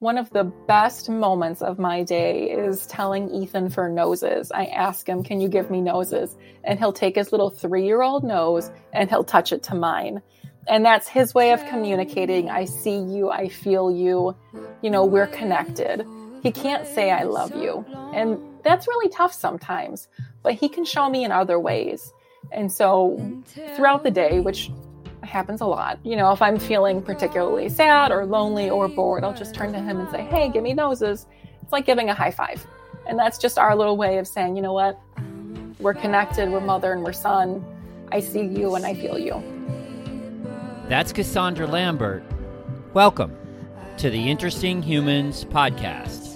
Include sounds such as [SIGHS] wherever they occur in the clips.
one of the best moments of my day is telling Ethan for noses. I ask him, Can you give me noses? And he'll take his little three year old nose and he'll touch it to mine. And that's his way of communicating I see you, I feel you, you know, we're connected. He can't say I love you. And that's really tough sometimes, but he can show me in other ways. And so throughout the day, which happens a lot. You know, if I'm feeling particularly sad or lonely or bored, I'll just turn to him and say, Hey, give me noses. It's like giving a high five. And that's just our little way of saying, you know what? We're connected, we're mother and we're son. I see you and I feel you. That's Cassandra Lambert. Welcome to the Interesting Humans podcast.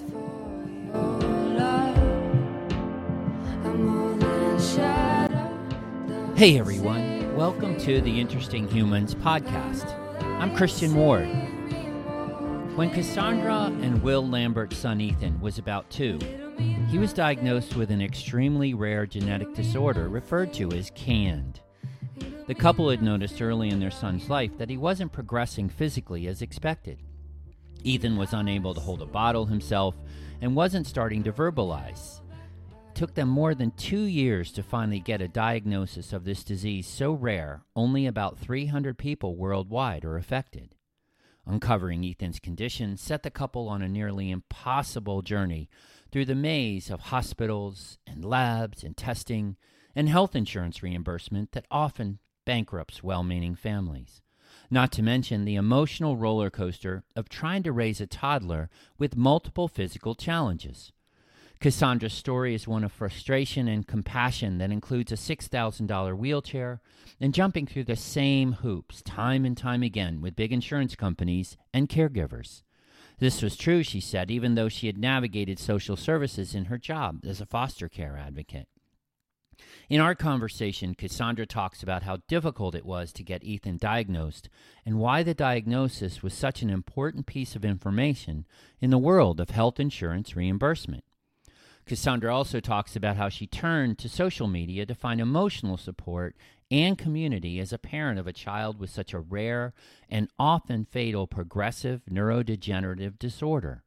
Hey everyone. Welcome to the Interesting Humans podcast. I'm Christian Ward. When Cassandra and Will Lambert's son Ethan was about two, he was diagnosed with an extremely rare genetic disorder referred to as KAND. The couple had noticed early in their son's life that he wasn't progressing physically as expected. Ethan was unable to hold a bottle himself and wasn't starting to verbalize took them more than two years to finally get a diagnosis of this disease so rare only about 300 people worldwide are affected. Uncovering Ethan's condition set the couple on a nearly impossible journey through the maze of hospitals and labs and testing and health insurance reimbursement that often bankrupts well meaning families. Not to mention the emotional roller coaster of trying to raise a toddler with multiple physical challenges. Cassandra's story is one of frustration and compassion that includes a $6,000 wheelchair and jumping through the same hoops time and time again with big insurance companies and caregivers. This was true, she said, even though she had navigated social services in her job as a foster care advocate. In our conversation, Cassandra talks about how difficult it was to get Ethan diagnosed and why the diagnosis was such an important piece of information in the world of health insurance reimbursement. Cassandra also talks about how she turned to social media to find emotional support and community as a parent of a child with such a rare and often fatal progressive neurodegenerative disorder.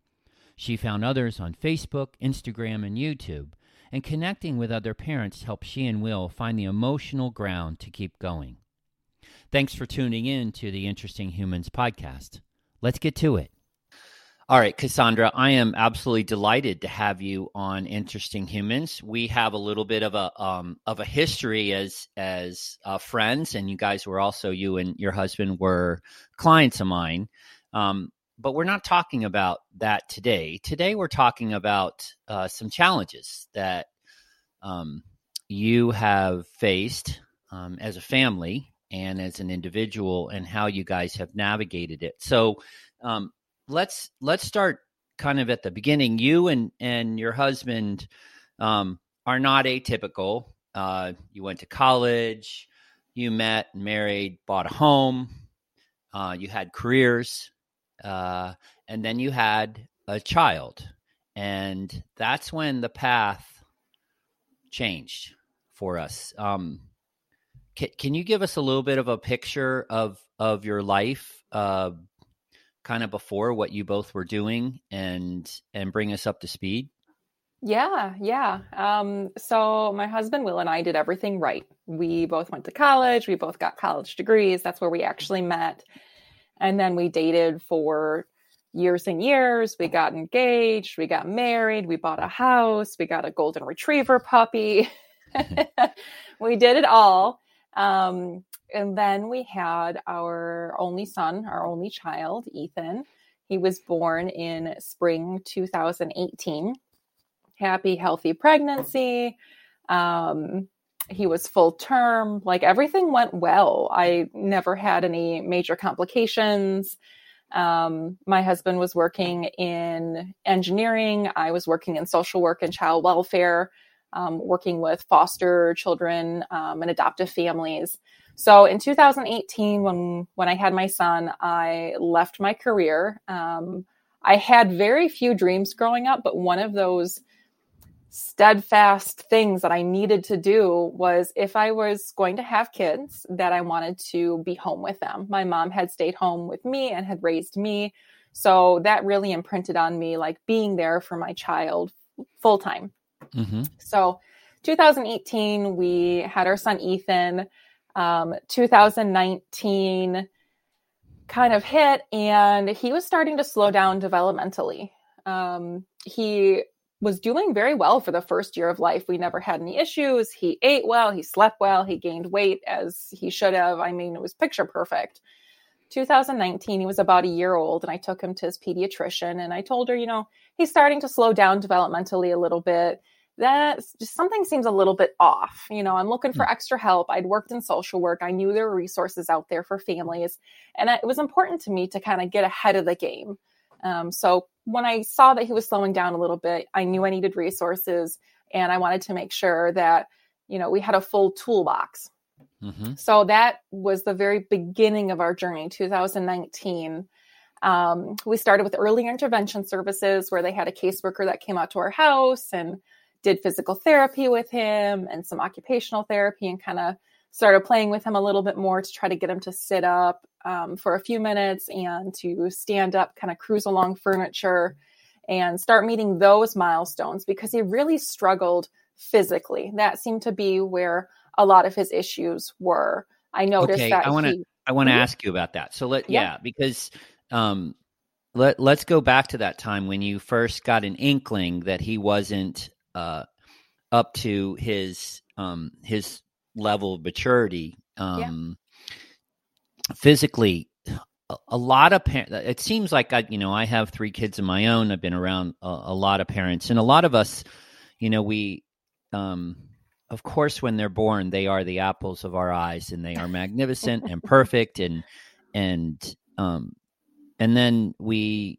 She found others on Facebook, Instagram, and YouTube, and connecting with other parents helped she and Will find the emotional ground to keep going. Thanks for tuning in to the Interesting Humans podcast. Let's get to it. All right, Cassandra, I am absolutely delighted to have you on Interesting Humans. We have a little bit of a um, of a history as as uh, friends, and you guys were also you and your husband were clients of mine. Um, but we're not talking about that today. Today, we're talking about uh, some challenges that um, you have faced um, as a family and as an individual, and how you guys have navigated it. So um, let's let's start kind of at the beginning. You and and your husband um, are not atypical. Uh, you went to college, you met, married, bought a home, uh, you had careers, uh, and then you had a child, and that's when the path changed for us. Um, can, can you give us a little bit of a picture of of your life uh, kind of before what you both were doing and and bring us up to speed? Yeah, yeah. Um, so my husband Will and I did everything right. We both went to college. We both got college degrees. That's where we actually met. And then we dated for years and years. We got engaged. We got married. We bought a house. We got a golden retriever puppy. [LAUGHS] [LAUGHS] we did it all. Um, and then we had our only son, our only child, Ethan. He was born in spring 2018. Happy, healthy pregnancy. Um, he was full term. Like everything went well. I never had any major complications. Um, my husband was working in engineering. I was working in social work and child welfare, um, working with foster children um, and adoptive families. So in 2018, when when I had my son, I left my career. Um, I had very few dreams growing up, but one of those steadfast things that I needed to do was if I was going to have kids, that I wanted to be home with them. My mom had stayed home with me and had raised me. So that really imprinted on me, like being there for my child full time. Mm-hmm. So 2018, we had our son Ethan. Um, 2019 kind of hit, and he was starting to slow down developmentally. Um, he was doing very well for the first year of life. We never had any issues. He ate well, he slept well, he gained weight as he should have. I mean, it was picture perfect. 2019, he was about a year old, and I took him to his pediatrician and I told her, you know, he's starting to slow down developmentally a little bit. That just something seems a little bit off. You know, I'm looking for mm. extra help. I'd worked in social work. I knew there were resources out there for families. And it was important to me to kind of get ahead of the game. Um, so when I saw that he was slowing down a little bit, I knew I needed resources and I wanted to make sure that, you know, we had a full toolbox. Mm-hmm. So that was the very beginning of our journey, 2019. Um, we started with early intervention services where they had a caseworker that came out to our house and did physical therapy with him and some occupational therapy and kind of started playing with him a little bit more to try to get him to sit up um, for a few minutes and to stand up, kind of cruise along furniture and start meeting those milestones because he really struggled physically. That seemed to be where a lot of his issues were. I noticed okay, that I want to I want to mm-hmm. ask you about that. So let yeah, yeah because um let let's go back to that time when you first got an inkling that he wasn't uh up to his um his level of maturity um yeah. physically a, lot of parents it seems like i you know i have three kids of my own i've been around a, a lot of parents and a lot of us you know we um of course when they're born they are the apples of our eyes and they are magnificent and [LAUGHS] perfect and and um and then we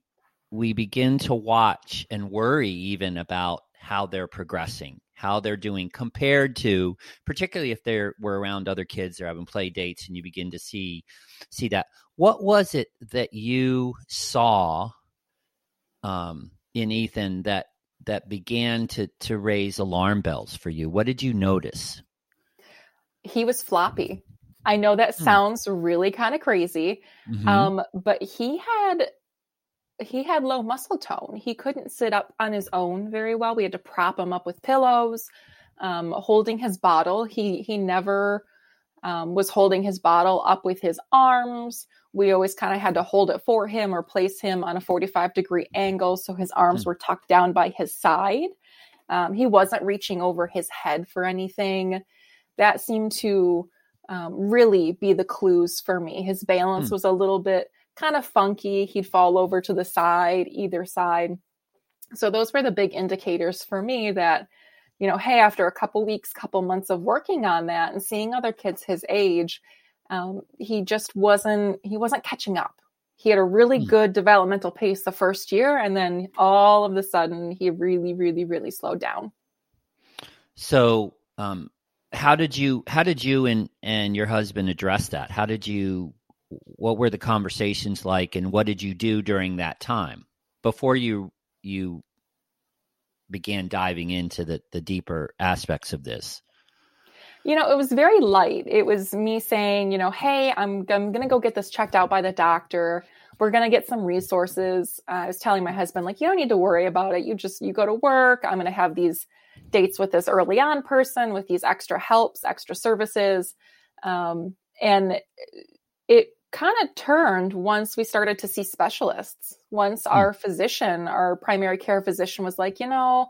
we begin to watch and worry even about how they're progressing how they're doing compared to particularly if they're we're around other kids they're having play dates and you begin to see see that what was it that you saw um, in ethan that that began to to raise alarm bells for you what did you notice he was floppy i know that hmm. sounds really kind of crazy mm-hmm. um, but he had he had low muscle tone. He couldn't sit up on his own very well. We had to prop him up with pillows, um, holding his bottle. He he never um, was holding his bottle up with his arms. We always kind of had to hold it for him or place him on a 45 degree angle so his arms mm-hmm. were tucked down by his side. Um, he wasn't reaching over his head for anything. That seemed to um, really be the clues for me. His balance mm. was a little bit kind of funky. He'd fall over to the side, either side. So those were the big indicators for me that, you know, hey, after a couple weeks, couple months of working on that and seeing other kids his age, um, he just wasn't he wasn't catching up. He had a really mm. good developmental pace the first year, and then all of a sudden, he really, really, really slowed down. So, um, how did you how did you and and your husband address that? How did you what were the conversations like and what did you do during that time before you you began diving into the the deeper aspects of this? You know it was very light. It was me saying you know hey i'm, I'm gonna go get this checked out by the doctor. We're gonna get some resources. Uh, i was telling my husband like you don't need to worry about it. You just you go to work. I'm gonna have these dates with this early on person with these extra helps extra services. Um, and it kind of turned once we started to see specialists. Once hmm. our physician, our primary care physician, was like, you know,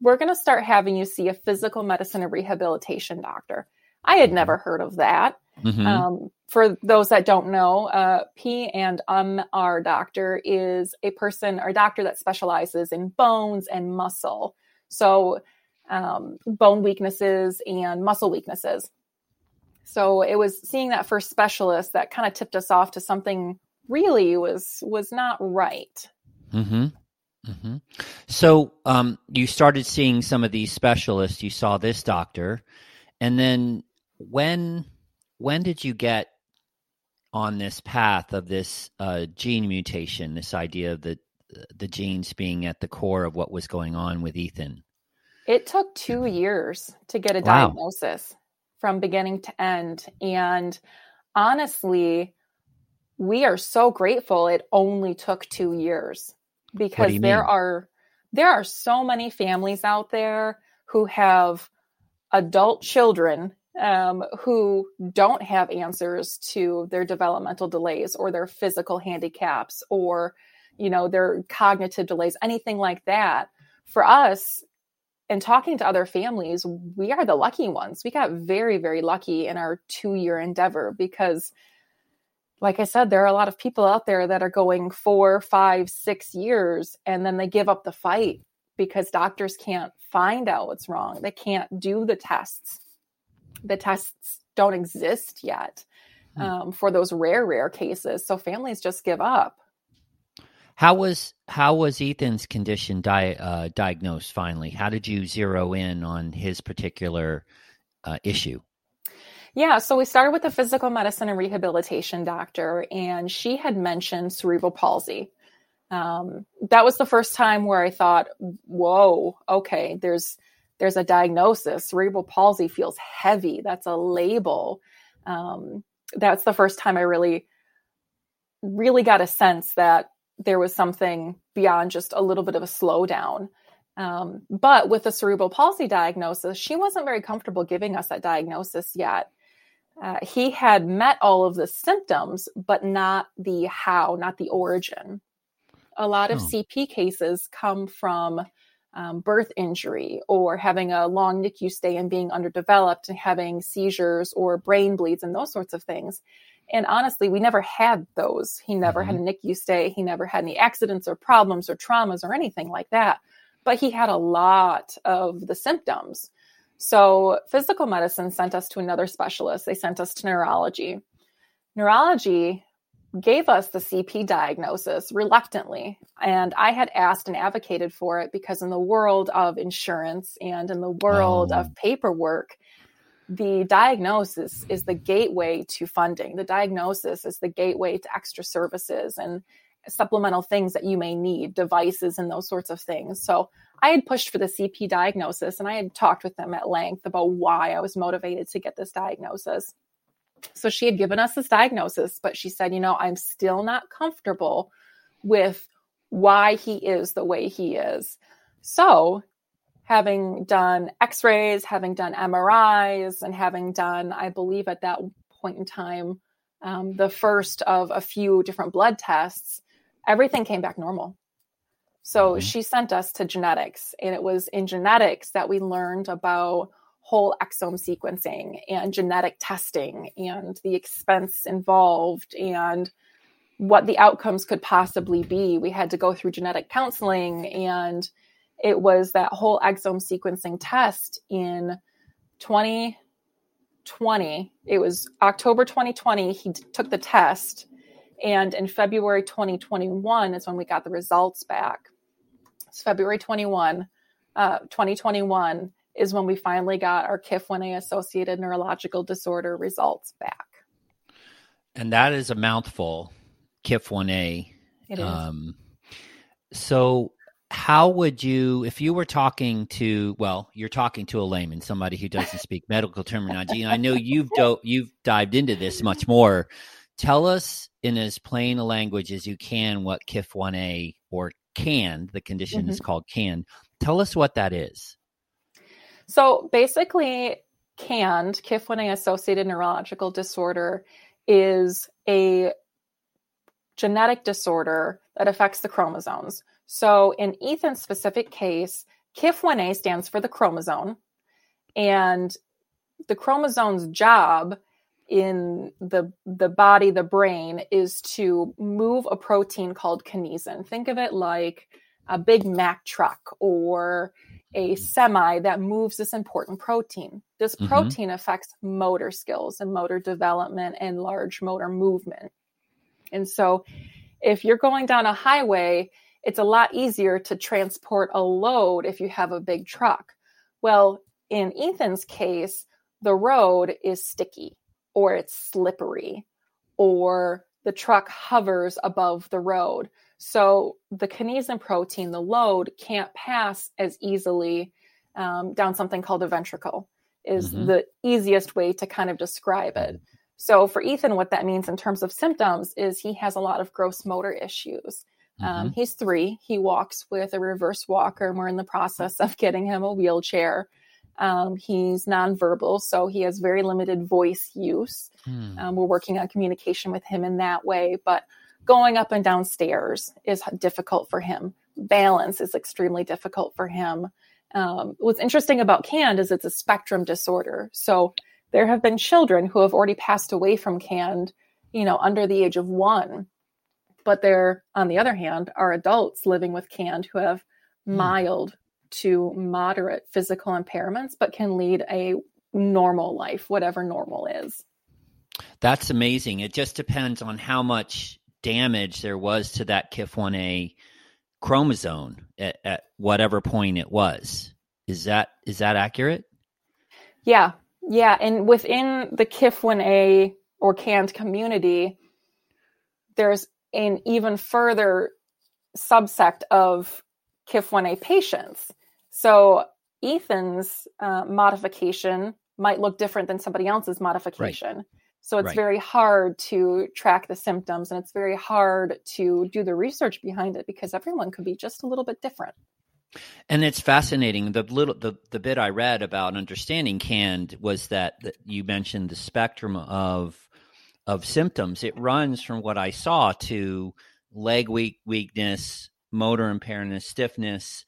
we're going to start having you see a physical medicine and rehabilitation doctor. I had never mm-hmm. heard of that. Mm-hmm. Um, for those that don't know, uh, P and um, our doctor is a person or doctor that specializes in bones and muscle. So, um, bone weaknesses and muscle weaknesses. So it was seeing that first specialist that kind of tipped us off to something really was was not right. Mm-hmm. Mm-hmm. So um, you started seeing some of these specialists. You saw this doctor, and then when when did you get on this path of this uh, gene mutation? This idea of the the genes being at the core of what was going on with Ethan. It took two years to get a wow. diagnosis from beginning to end. And honestly, we are so grateful it only took two years because there mean? are there are so many families out there who have adult children um, who don't have answers to their developmental delays or their physical handicaps or you know their cognitive delays anything like that for us and talking to other families we are the lucky ones. We got very very lucky in our two year endeavor because like i said there are a lot of people out there that are going four five six years and then they give up the fight because doctors can't find out what's wrong. They can't do the tests. The tests don't exist yet hmm. um, for those rare rare cases. So families just give up how was how was ethan's condition di- uh, diagnosed finally how did you zero in on his particular uh, issue yeah, so we started with the physical medicine and rehabilitation doctor, and she had mentioned cerebral palsy. Um, that was the first time where I thought, "Whoa, okay, there's there's a diagnosis. Cerebral palsy feels heavy. That's a label." Um, that's the first time I really, really got a sense that there was something beyond just a little bit of a slowdown. Um, but with the cerebral palsy diagnosis, she wasn't very comfortable giving us that diagnosis yet. Uh, he had met all of the symptoms, but not the how, not the origin. A lot of oh. CP cases come from um, birth injury or having a long NICU stay and being underdeveloped and having seizures or brain bleeds and those sorts of things. And honestly, we never had those. He never mm-hmm. had a NICU stay. He never had any accidents or problems or traumas or anything like that. But he had a lot of the symptoms. So, physical medicine sent us to another specialist. They sent us to neurology. Neurology gave us the CP diagnosis reluctantly. And I had asked and advocated for it because, in the world of insurance and in the world oh. of paperwork, the diagnosis is the gateway to funding. The diagnosis is the gateway to extra services and supplemental things that you may need, devices and those sorts of things. So I had pushed for the CP diagnosis and I had talked with them at length about why I was motivated to get this diagnosis. So she had given us this diagnosis, but she said, you know, I'm still not comfortable with why he is the way he is. So, having done x rays, having done MRIs, and having done, I believe at that point in time, um, the first of a few different blood tests, everything came back normal. So mm-hmm. she sent us to genetics, and it was in genetics that we learned about whole exome sequencing and genetic testing and the expense involved and what the outcomes could possibly be. We had to go through genetic counseling, and it was that whole exome sequencing test in 2020. It was October 2020. He took the test, and in February 2021 is when we got the results back. It's February 21, uh, 2021 is when we finally got our KIF1A associated neurological disorder results back. And that is a mouthful, KIF1A. It is. Um, so, how would you, if you were talking to, well, you're talking to a layman, somebody who doesn't speak medical terminology, and I know you've do, you've dived into this much more. Tell us in as plain a language as you can what KIF1A or CAN, the condition mm-hmm. is called CAN. Tell us what that is. So basically, KAND, KIF1A associated neurological disorder, is a genetic disorder that affects the chromosomes. So in Ethan's specific case, KIF1A stands for the chromosome, and the chromosome's job in the the body the brain is to move a protein called kinesin. Think of it like a big mack truck or a semi that moves this important protein. This mm-hmm. protein affects motor skills and motor development and large motor movement. And so if you're going down a highway it's a lot easier to transport a load if you have a big truck well in ethan's case the road is sticky or it's slippery or the truck hovers above the road. So the kinesin protein, the load, can't pass as easily um, down something called a ventricle, is mm-hmm. the easiest way to kind of describe it. So for Ethan, what that means in terms of symptoms is he has a lot of gross motor issues. Um, mm-hmm. He's three. He walks with a reverse walker, and we're in the process of getting him a wheelchair. Um, he's nonverbal, so he has very limited voice use. Hmm. Um, we're working on communication with him in that way, but going up and down stairs is difficult for him. Balance is extremely difficult for him. Um, what's interesting about KAND is it's a spectrum disorder. So there have been children who have already passed away from KAND, you know, under the age of one. But there, on the other hand, are adults living with KAND who have hmm. mild to moderate physical impairments, but can lead a normal life, whatever normal is. That's amazing. It just depends on how much damage there was to that KIF1A chromosome at, at whatever point it was. Is that is that accurate? Yeah, yeah, and within the KIF1A or KAND community, there's an even further subsect of KIF1A patients. So Ethan's uh, modification might look different than somebody else's modification. Right. So it's right. very hard to track the symptoms and it's very hard to do the research behind it because everyone could be just a little bit different. And it's fascinating. The little the, the bit I read about understanding KAND was that, that you mentioned the spectrum of of symptoms. It runs from what I saw to leg weak weakness, motor impairment, stiffness,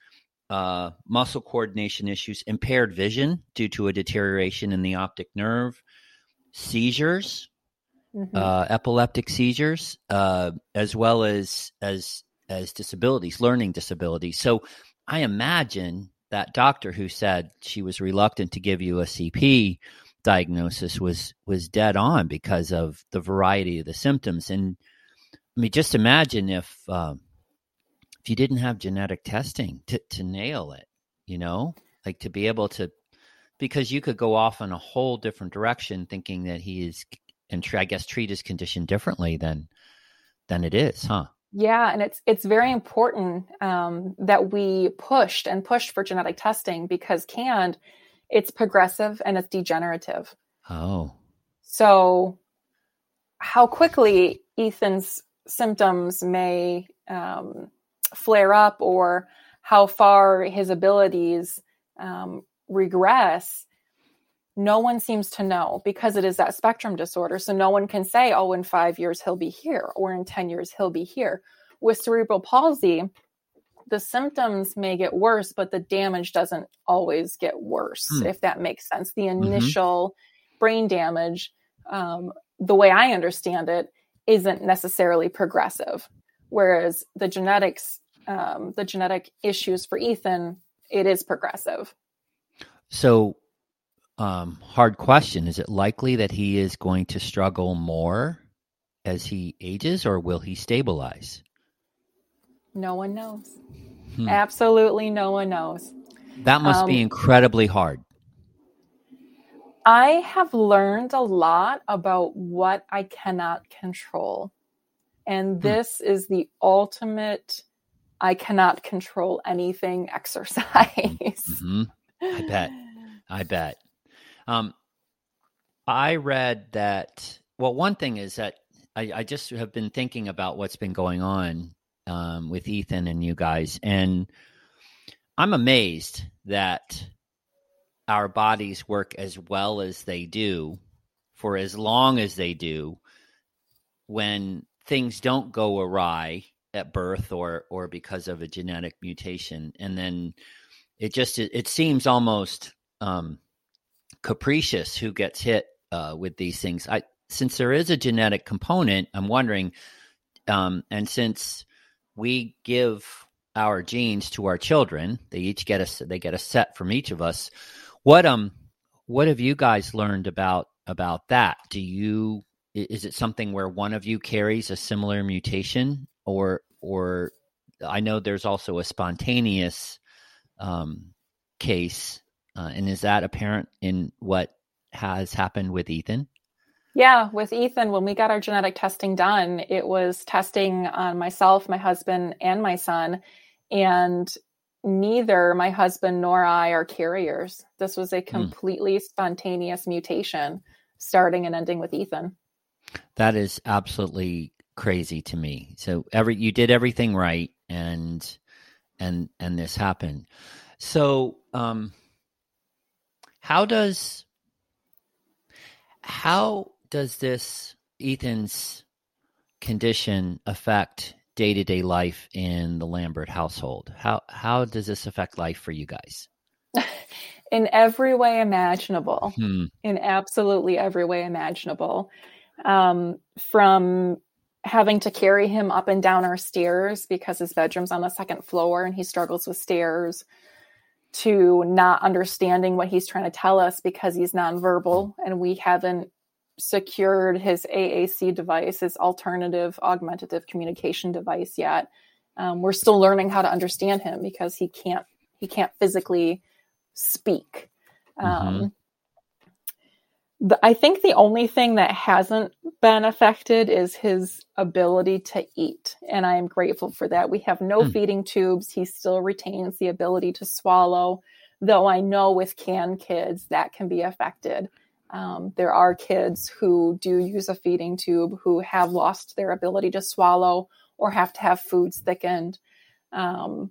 uh, muscle coordination issues, impaired vision due to a deterioration in the optic nerve, seizures, mm-hmm. uh, epileptic seizures, uh, as well as as as disabilities, learning disabilities. So I imagine that doctor who said she was reluctant to give you a CP diagnosis was was dead on because of the variety of the symptoms. And I mean, just imagine if um, if you didn't have genetic testing to, to nail it, you know, like to be able to, because you could go off in a whole different direction thinking that he is, and I guess treat his condition differently than, than it is, huh? Yeah, and it's it's very important um, that we pushed and pushed for genetic testing because KAND, it's progressive and it's degenerative. Oh, so how quickly Ethan's symptoms may um, flare up or how far his abilities um, regress, no one seems to know because it is that spectrum disorder. So no one can say, oh, in five years he'll be here or in 10 years he'll be here. With cerebral palsy, the symptoms may get worse, but the damage doesn't always get worse, hmm. if that makes sense. The mm-hmm. initial mm-hmm. brain damage, um, the way I understand it, isn't necessarily progressive. Whereas the genetics, um, the genetic issues for Ethan, it is progressive. So, um, hard question: Is it likely that he is going to struggle more as he ages, or will he stabilize? No one knows. Hmm. Absolutely, no one knows. That must um, be incredibly hard. I have learned a lot about what I cannot control. And hmm. this is the ultimate I cannot control anything [LAUGHS] exercise. Mm-hmm. I bet. I bet. Um, I read that. Well, one thing is that I, I just have been thinking about what's been going on um, with Ethan and you guys, and I'm amazed that our bodies work as well as they do for as long as they do when things don't go awry at birth or or because of a genetic mutation. And then it just it, it seems almost um, capricious who gets hit uh, with these things. I since there is a genetic component i'm wondering um, and since we give our genes to our children. They each get a they get a set from each of us. What um what have you guys learned about about that? Do you is it something where one of you carries a similar mutation or or i know there's also a spontaneous um, case uh, and is that apparent in what has happened with ethan yeah with ethan when we got our genetic testing done it was testing on myself my husband and my son and neither my husband nor i are carriers this was a hmm. completely mm. spontaneous mutation starting and ending with ethan That is absolutely crazy to me. So every you did everything right and and and this happened. So um how does how does this Ethan's condition affect day to day life in the Lambert household? How how does this affect life for you guys? [LAUGHS] in every way imaginable. Hmm. In absolutely every way imaginable. Um, from having to carry him up and down our stairs because his bedroom's on the second floor and he struggles with stairs to not understanding what he's trying to tell us because he's nonverbal and we haven't secured his AAC device, his alternative augmentative communication device yet. Um, we're still learning how to understand him because he can't he can't physically speak. Mm-hmm. Um, the, I think the only thing that hasn't been affected is his ability to eat. And I am grateful for that. We have no mm. feeding tubes. He still retains the ability to swallow, though I know with can kids that can be affected. Um, there are kids who do use a feeding tube who have lost their ability to swallow or have to have foods thickened. Um,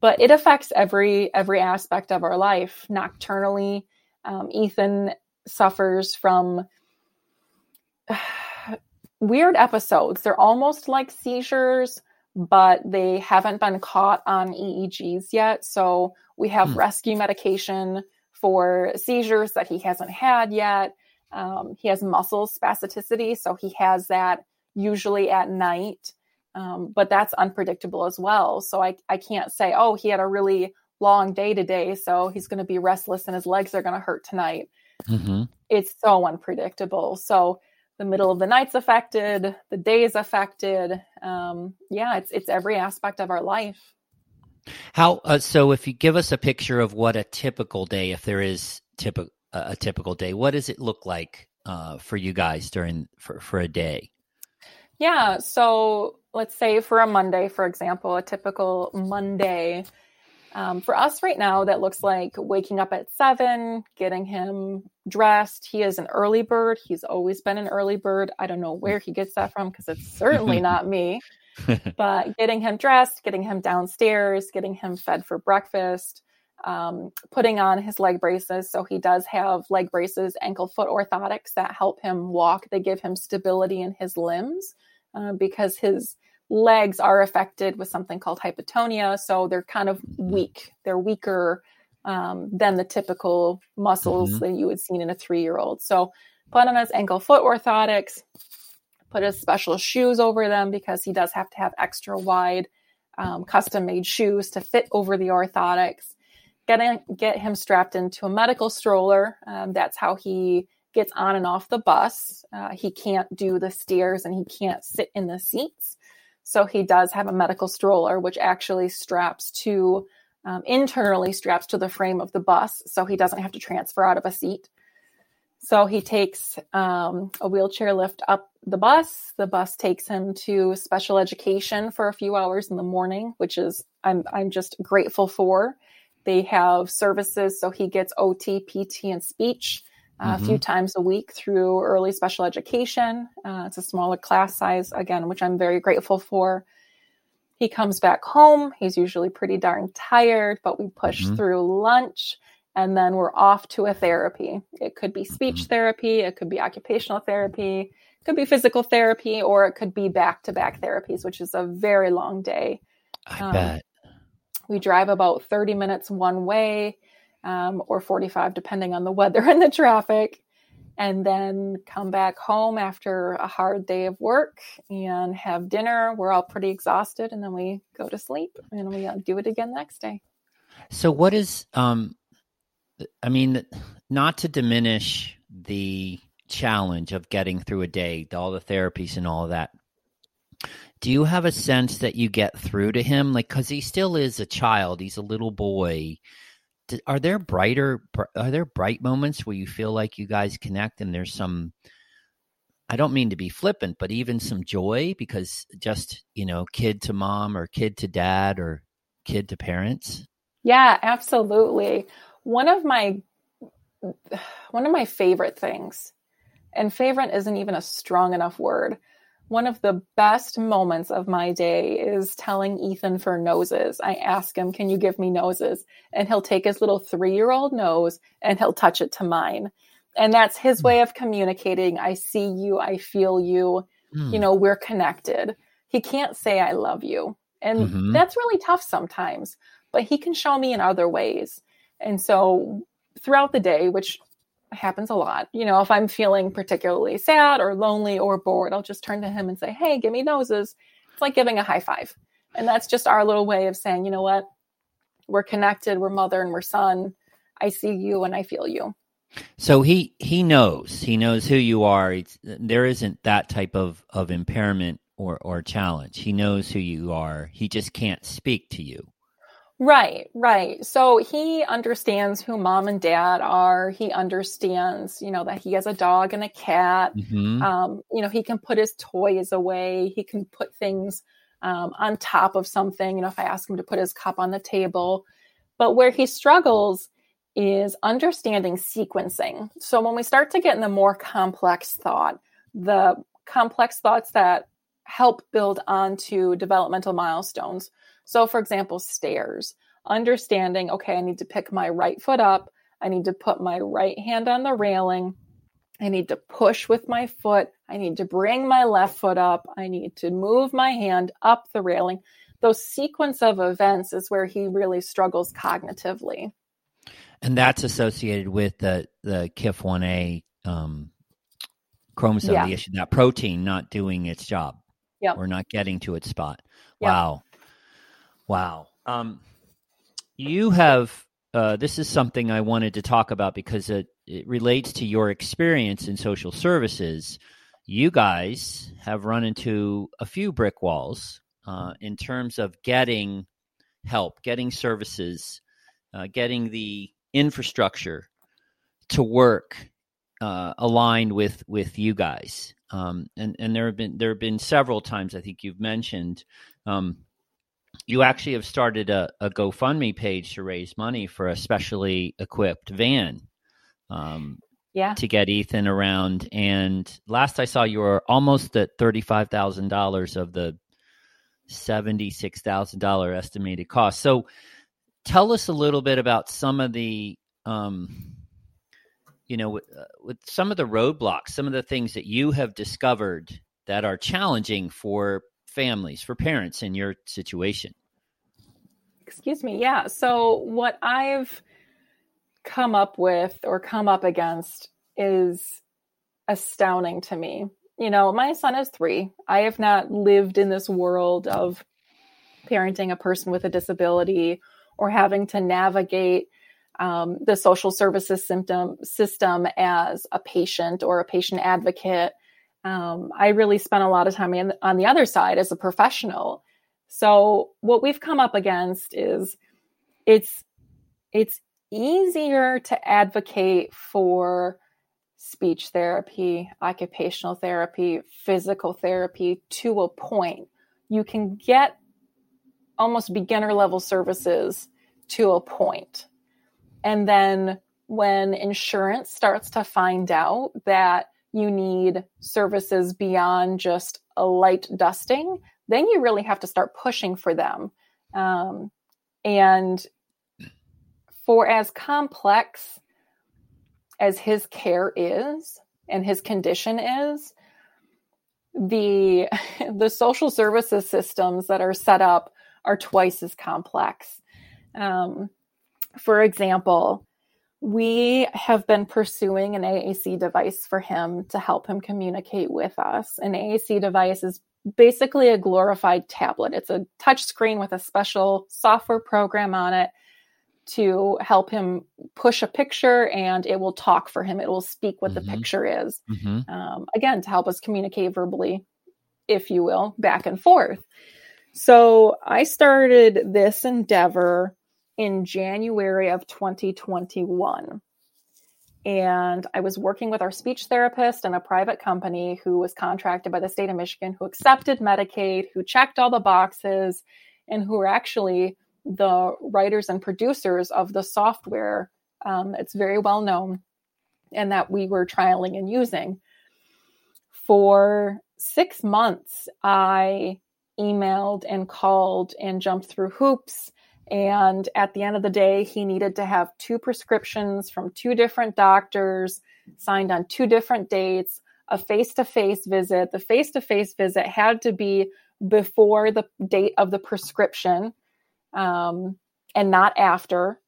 but it affects every every aspect of our life nocturnally. Um, Ethan suffers from [SIGHS] weird episodes. They're almost like seizures, but they haven't been caught on EEGs yet. So we have hmm. rescue medication for seizures that he hasn't had yet. Um, he has muscle spasticity, so he has that usually at night, um, but that's unpredictable as well. So I, I can't say, oh, he had a really long day today, so he's going to be restless and his legs are going to hurt tonight. Mm-hmm. It's so unpredictable. So the middle of the night's affected, the day is affected. Um, yeah, it's it's every aspect of our life. How uh, so? If you give us a picture of what a typical day, if there is typical a typical day, what does it look like uh, for you guys during for for a day? Yeah. So let's say for a Monday, for example, a typical Monday. Um, for us right now, that looks like waking up at seven, getting him dressed. He is an early bird. He's always been an early bird. I don't know where he gets that from because it's certainly [LAUGHS] not me. [LAUGHS] but getting him dressed, getting him downstairs, getting him fed for breakfast, um, putting on his leg braces. So he does have leg braces, ankle foot orthotics that help him walk. They give him stability in his limbs uh, because his legs are affected with something called hypotonia. So they're kind of weak. They're weaker um, than the typical muscles mm-hmm. that you would see in a three year old. So put on his ankle foot orthotics, put his special shoes over them because he does have to have extra wide um, custom made shoes to fit over the orthotics. Get, get him strapped into a medical stroller. Um, that's how he gets on and off the bus. Uh, he can't do the stairs and he can't sit in the seats. So he does have a medical stroller, which actually straps to um, internally straps to the frame of the bus, so he doesn't have to transfer out of a seat. So he takes um, a wheelchair lift up the bus. The bus takes him to special education for a few hours in the morning, which is I'm I'm just grateful for. They have services, so he gets OT, PT, and speech uh, mm-hmm. a few times a week through early special education. Uh, it's a smaller class size again, which I'm very grateful for. He comes back home. He's usually pretty darn tired, but we push mm-hmm. through lunch and then we're off to a therapy. It could be speech mm-hmm. therapy, it could be occupational therapy, it could be physical therapy, or it could be back to back therapies, which is a very long day. I um, bet. We drive about 30 minutes one way um, or 45, depending on the weather [LAUGHS] and the traffic, and then come back home after a hard day of work and have dinner. We're all pretty exhausted, and then we go to sleep and we uh, do it again next day. So, what is um, I mean, not to diminish the challenge of getting through a day, all the therapies and all of that. Do you have a sense that you get through to him? Like, because he still is a child, he's a little boy. Are there brighter, are there bright moments where you feel like you guys connect and there's some, I don't mean to be flippant, but even some joy because just, you know, kid to mom or kid to dad or kid to parents? Yeah, absolutely one of my one of my favorite things And favorite isn't even a strong enough word. One of the best moments of my day is telling Ethan for noses. I ask him, Can you give me noses? And he'll take his little three year old nose and he'll touch it to mine. And that's his way of communicating. I see you, I feel you, mm. you know, we're connected. He can't say, I love you. And mm-hmm. that's really tough sometimes, but he can show me in other ways. And so throughout the day, which happens a lot. You know, if I'm feeling particularly sad or lonely or bored, I'll just turn to him and say, Hey, give me noses. It's like giving a high five. And that's just our little way of saying, you know what? We're connected, we're mother and we're son. I see you and I feel you. So he he knows. He knows who you are. It's, there isn't that type of of impairment or or challenge. He knows who you are. He just can't speak to you. Right, right. So he understands who mom and dad are. He understands, you know, that he has a dog and a cat. Mm-hmm. Um, you know, he can put his toys away. He can put things um, on top of something. You know, if I ask him to put his cup on the table. But where he struggles is understanding sequencing. So when we start to get in the more complex thought, the complex thoughts that help build onto developmental milestones so, for example, stairs, understanding, okay, I need to pick my right foot up. I need to put my right hand on the railing. I need to push with my foot. I need to bring my left foot up. I need to move my hand up the railing. Those sequence of events is where he really struggles cognitively. And that's associated with the, the KIF1A um, chromosome, yeah. the issue, that protein not doing its job yep. or not getting to its spot. Yep. Wow. Wow. Um, you have, uh, this is something I wanted to talk about because it, it relates to your experience in social services. You guys have run into a few brick walls uh, in terms of getting help, getting services, uh, getting the infrastructure to work uh, aligned with with you guys. Um, and and there have been there have been several times I think you've mentioned um, you actually have started a, a GoFundMe page to raise money for a specially equipped van. Um, yeah. To get Ethan around. And last I saw, you were almost at $35,000 of the $76,000 estimated cost. So tell us a little bit about some of the, um, you know, with, uh, with some of the roadblocks, some of the things that you have discovered that are challenging for families, for parents in your situation? Excuse me. Yeah. So, what I've come up with or come up against is astounding to me. You know, my son is three. I have not lived in this world of parenting a person with a disability or having to navigate um, the social services symptom system as a patient or a patient advocate um, I really spent a lot of time in, on the other side as a professional. So what we've come up against is it's it's easier to advocate for speech therapy, occupational therapy, physical therapy to a point. You can get almost beginner level services to a point. And then when insurance starts to find out that you need services beyond just a light dusting, then you really have to start pushing for them. Um, and for as complex as his care is and his condition is, the [LAUGHS] the social services systems that are set up are twice as complex. Um, for example, we have been pursuing an AAC device for him to help him communicate with us. An AAC device is basically a glorified tablet. It's a touch screen with a special software program on it to help him push a picture and it will talk for him. It will speak what mm-hmm. the picture is. Mm-hmm. Um, again, to help us communicate verbally, if you will, back and forth. So I started this endeavor in January of 2021. And I was working with our speech therapist in a private company who was contracted by the state of Michigan, who accepted Medicaid, who checked all the boxes, and who were actually the writers and producers of the software. Um, it's very well known and that we were trialing and using. for six months, I emailed and called and jumped through hoops. And at the end of the day, he needed to have two prescriptions from two different doctors, signed on two different dates, a face to face visit. The face to face visit had to be before the date of the prescription um, and not after.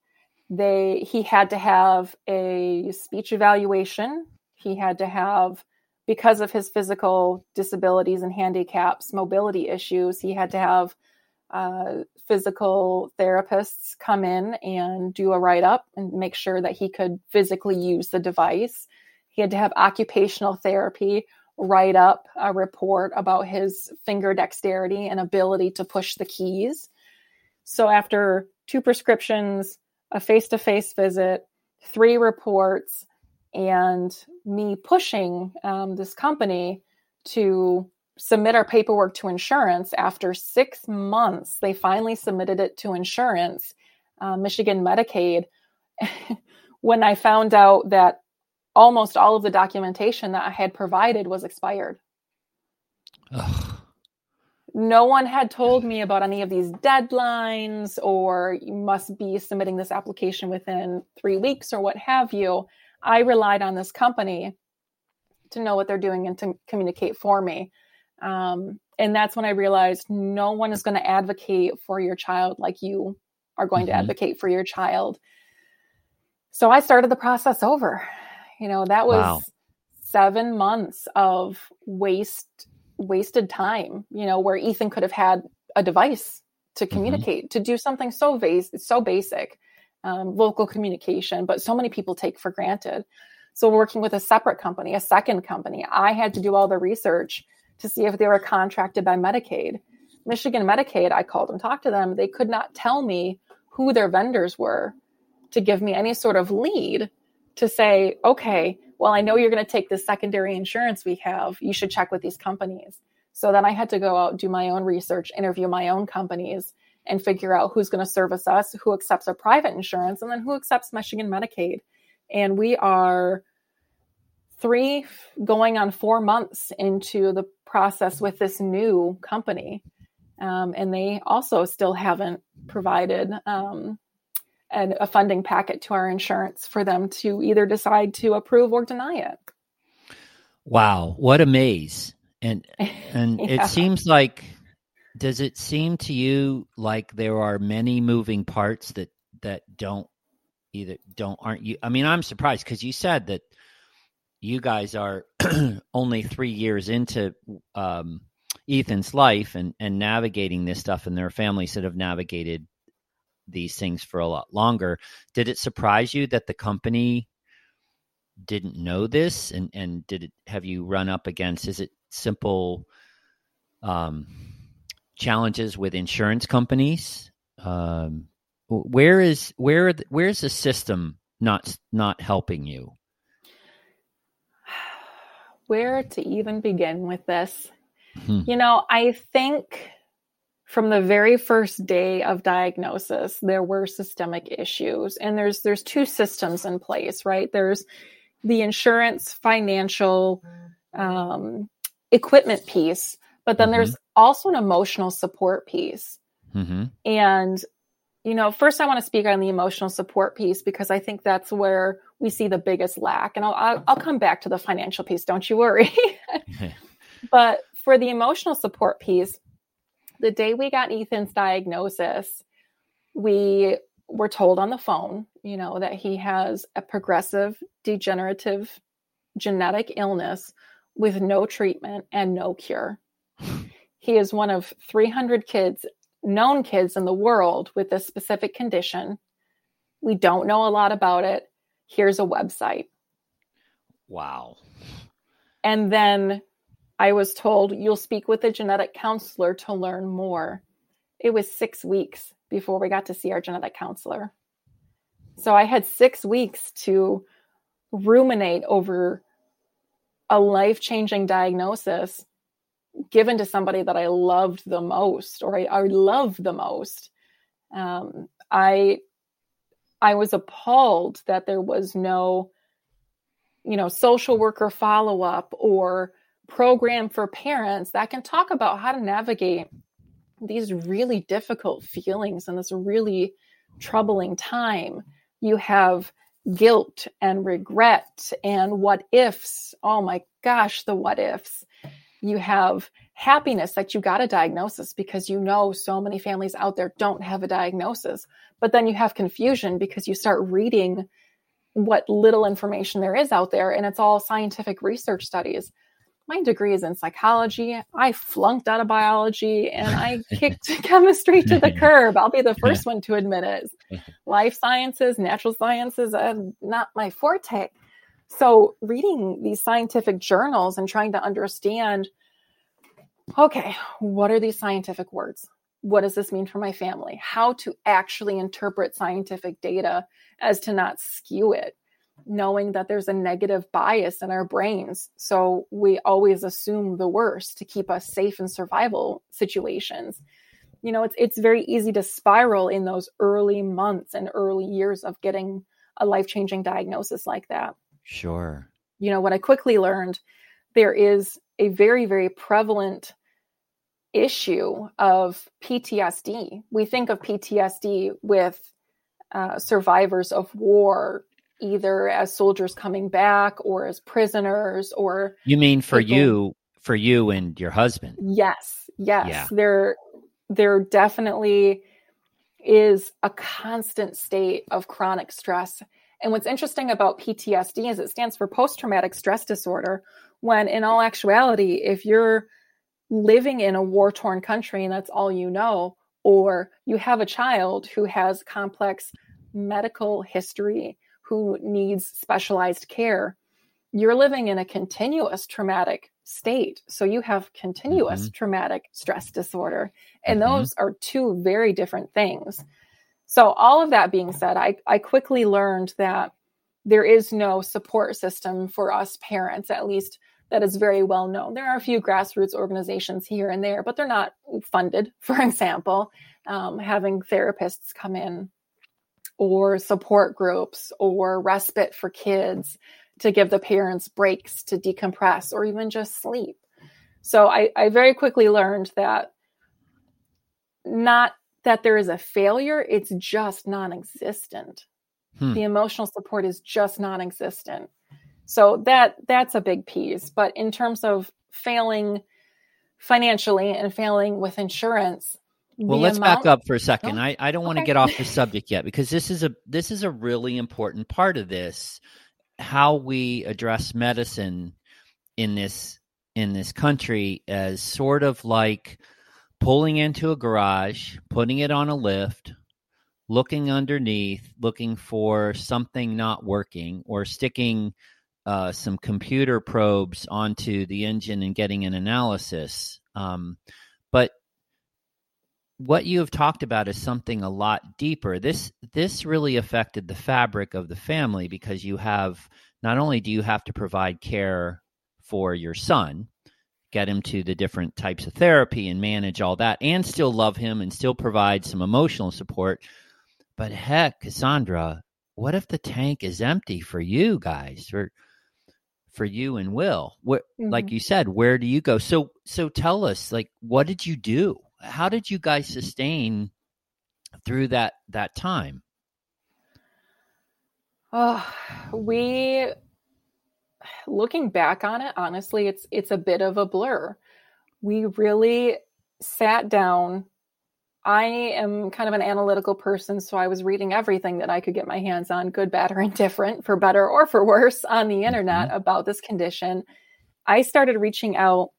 They he had to have a speech evaluation. He had to have because of his physical disabilities and handicaps, mobility issues, he had to have uh, physical therapists come in and do a write up and make sure that he could physically use the device. He had to have occupational therapy write up a report about his finger dexterity and ability to push the keys. So, after two prescriptions, a face to face visit, three reports, and me pushing um, this company to submit our paperwork to insurance after six months they finally submitted it to insurance uh, michigan medicaid [LAUGHS] when i found out that almost all of the documentation that i had provided was expired Ugh. no one had told me about any of these deadlines or you must be submitting this application within three weeks or what have you I relied on this company to know what they're doing and to communicate for me. Um, and that's when I realized no one is going to advocate for your child like you are going mm-hmm. to advocate for your child. So I started the process over. You know, that was wow. seven months of waste wasted time, you know, where Ethan could have had a device to mm-hmm. communicate, mm-hmm. to do something so base so basic um, local communication, but so many people take for granted. So, working with a separate company, a second company, I had to do all the research to see if they were contracted by Medicaid. Michigan Medicaid, I called and talked to them. They could not tell me who their vendors were to give me any sort of lead to say, okay, well, I know you're going to take this secondary insurance we have. You should check with these companies. So then I had to go out, do my own research, interview my own companies, and figure out who's going to service us, who accepts our private insurance, and then who accepts Michigan Medicaid. And we are three going on four months into the process with this new company. Um, and they also still haven't provided um, a, a funding packet to our insurance for them to either decide to approve or deny it. Wow, what a maze. And [LAUGHS] and yeah. it seems like does it seem to you like there are many moving parts that that don't either don't aren't you i mean i'm surprised because you said that you guys are [CLEARS THROAT] only three years into um, ethan's life and and navigating this stuff and there are families that have navigated these things for a lot longer did it surprise you that the company didn't know this and and did it have you run up against is it simple um challenges with insurance companies. Um, where is where where's the system not not helping you? Where to even begin with this? Hmm. You know, I think from the very first day of diagnosis there were systemic issues and there's there's two systems in place right there's the insurance financial um, equipment piece but then mm-hmm. there's also an emotional support piece. Mm-hmm. And, you know, first I want to speak on the emotional support piece because I think that's where we see the biggest lack. And I'll, I'll, I'll come back to the financial piece, don't you worry. [LAUGHS] but for the emotional support piece, the day we got Ethan's diagnosis, we were told on the phone, you know, that he has a progressive degenerative genetic illness with no treatment and no cure. [LAUGHS] He is one of 300 kids, known kids in the world with this specific condition. We don't know a lot about it. Here's a website. Wow. And then I was told you'll speak with a genetic counselor to learn more. It was six weeks before we got to see our genetic counselor. So I had six weeks to ruminate over a life changing diagnosis given to somebody that I loved the most or I, I love the most. Um, I I was appalled that there was no, you know, social worker follow up or program for parents that can talk about how to navigate these really difficult feelings in this really troubling time. You have guilt and regret and what ifs. Oh my gosh, the what ifs. You have happiness that you got a diagnosis because you know so many families out there don't have a diagnosis. But then you have confusion because you start reading what little information there is out there and it's all scientific research studies my degree is in psychology. I flunked out of biology and I [LAUGHS] kicked [LAUGHS] chemistry to the [LAUGHS] curb. I'll be the first one to admit it. Life sciences, natural sciences, uh, not my forte. So, reading these scientific journals and trying to understand okay, what are these scientific words? What does this mean for my family? How to actually interpret scientific data as to not skew it knowing that there's a negative bias in our brains. So we always assume the worst to keep us safe in survival situations. You know, it's it's very easy to spiral in those early months and early years of getting a life-changing diagnosis like that. Sure. You know, what I quickly learned there is a very very prevalent issue of PTSD. We think of PTSD with uh, survivors of war, either as soldiers coming back or as prisoners or you mean for people. you for you and your husband yes yes yeah. there there definitely is a constant state of chronic stress and what's interesting about PTSD is it stands for post traumatic stress disorder when in all actuality if you're living in a war torn country and that's all you know or you have a child who has complex medical history who needs specialized care, you're living in a continuous traumatic state. So you have continuous mm-hmm. traumatic stress disorder. And mm-hmm. those are two very different things. So, all of that being said, I, I quickly learned that there is no support system for us parents, at least that is very well known. There are a few grassroots organizations here and there, but they're not funded, [LAUGHS] for example, um, having therapists come in or support groups or respite for kids to give the parents breaks to decompress or even just sleep. So I, I very quickly learned that not that there is a failure, it's just non existent. Hmm. The emotional support is just non existent. So that that's a big piece. But in terms of failing financially and failing with insurance, well let's amount? back up for a second oh, i, I don't want to get off the subject yet because this is a this is a really important part of this how we address medicine in this in this country as sort of like pulling into a garage putting it on a lift looking underneath looking for something not working or sticking uh, some computer probes onto the engine and getting an analysis um, but what you have talked about is something a lot deeper. This this really affected the fabric of the family because you have not only do you have to provide care for your son, get him to the different types of therapy and manage all that and still love him and still provide some emotional support. But heck, Cassandra, what if the tank is empty for you guys for for you and Will? What mm-hmm. like you said, where do you go? So so tell us like what did you do? how did you guys sustain through that that time? Oh, we looking back on it, honestly, it's it's a bit of a blur. We really sat down. I am kind of an analytical person, so I was reading everything that I could get my hands on, good, bad, or [LAUGHS] indifferent, for better or for worse, on the internet mm-hmm. about this condition. I started reaching out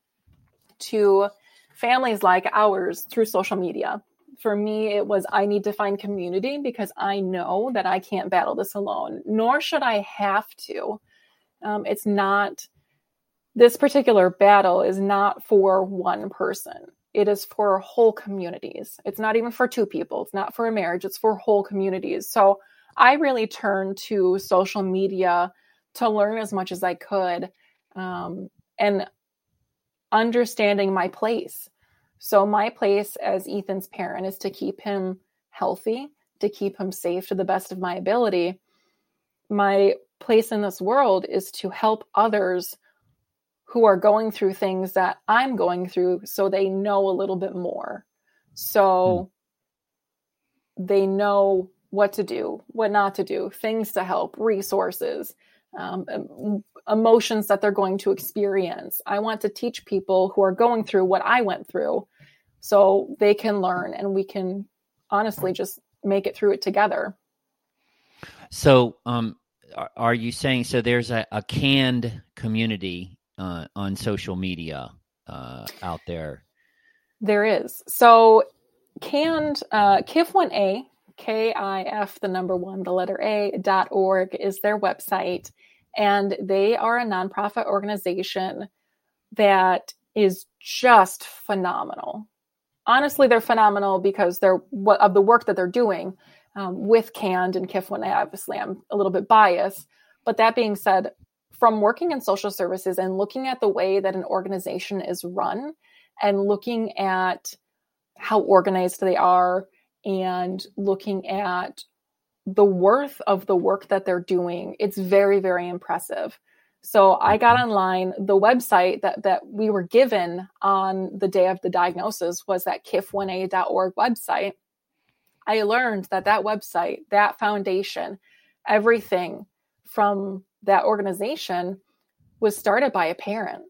to families like ours through social media. For me, it was I need to find community because I know that I can't battle this alone, nor should I have to. Um, it's not, this particular battle is not for one person. It is for whole communities. It's not even for two people. It's not for a marriage. It's for whole communities. So I really turned to social media to learn as much as I could. Um, and understanding my place. So, my place as Ethan's parent is to keep him healthy, to keep him safe to the best of my ability. My place in this world is to help others who are going through things that I'm going through so they know a little bit more. So hmm. they know what to do, what not to do, things to help, resources, um, emotions that they're going to experience. I want to teach people who are going through what I went through so they can learn and we can honestly just make it through it together. So, um, are you saying so? There's a, a KAND community uh, on social media uh, out there. There is. So, KAND uh, KIF1A, K I F, the number one, the letter A dot org is their website, and they are a nonprofit organization that is just phenomenal honestly, they're phenomenal because they're what of the work that they're doing um, with KAND and KIF1A. Obviously, I'm a little bit biased, but that being said, from working in social services and looking at the way that an organization is run and looking at how organized they are and looking at the worth of the work that they're doing, it's very, very impressive. So I got mm-hmm. online. The website that that we were given on the day of the diagnosis was that kif1a.org website. I learned that that website, that foundation, everything from that organization was started by a parent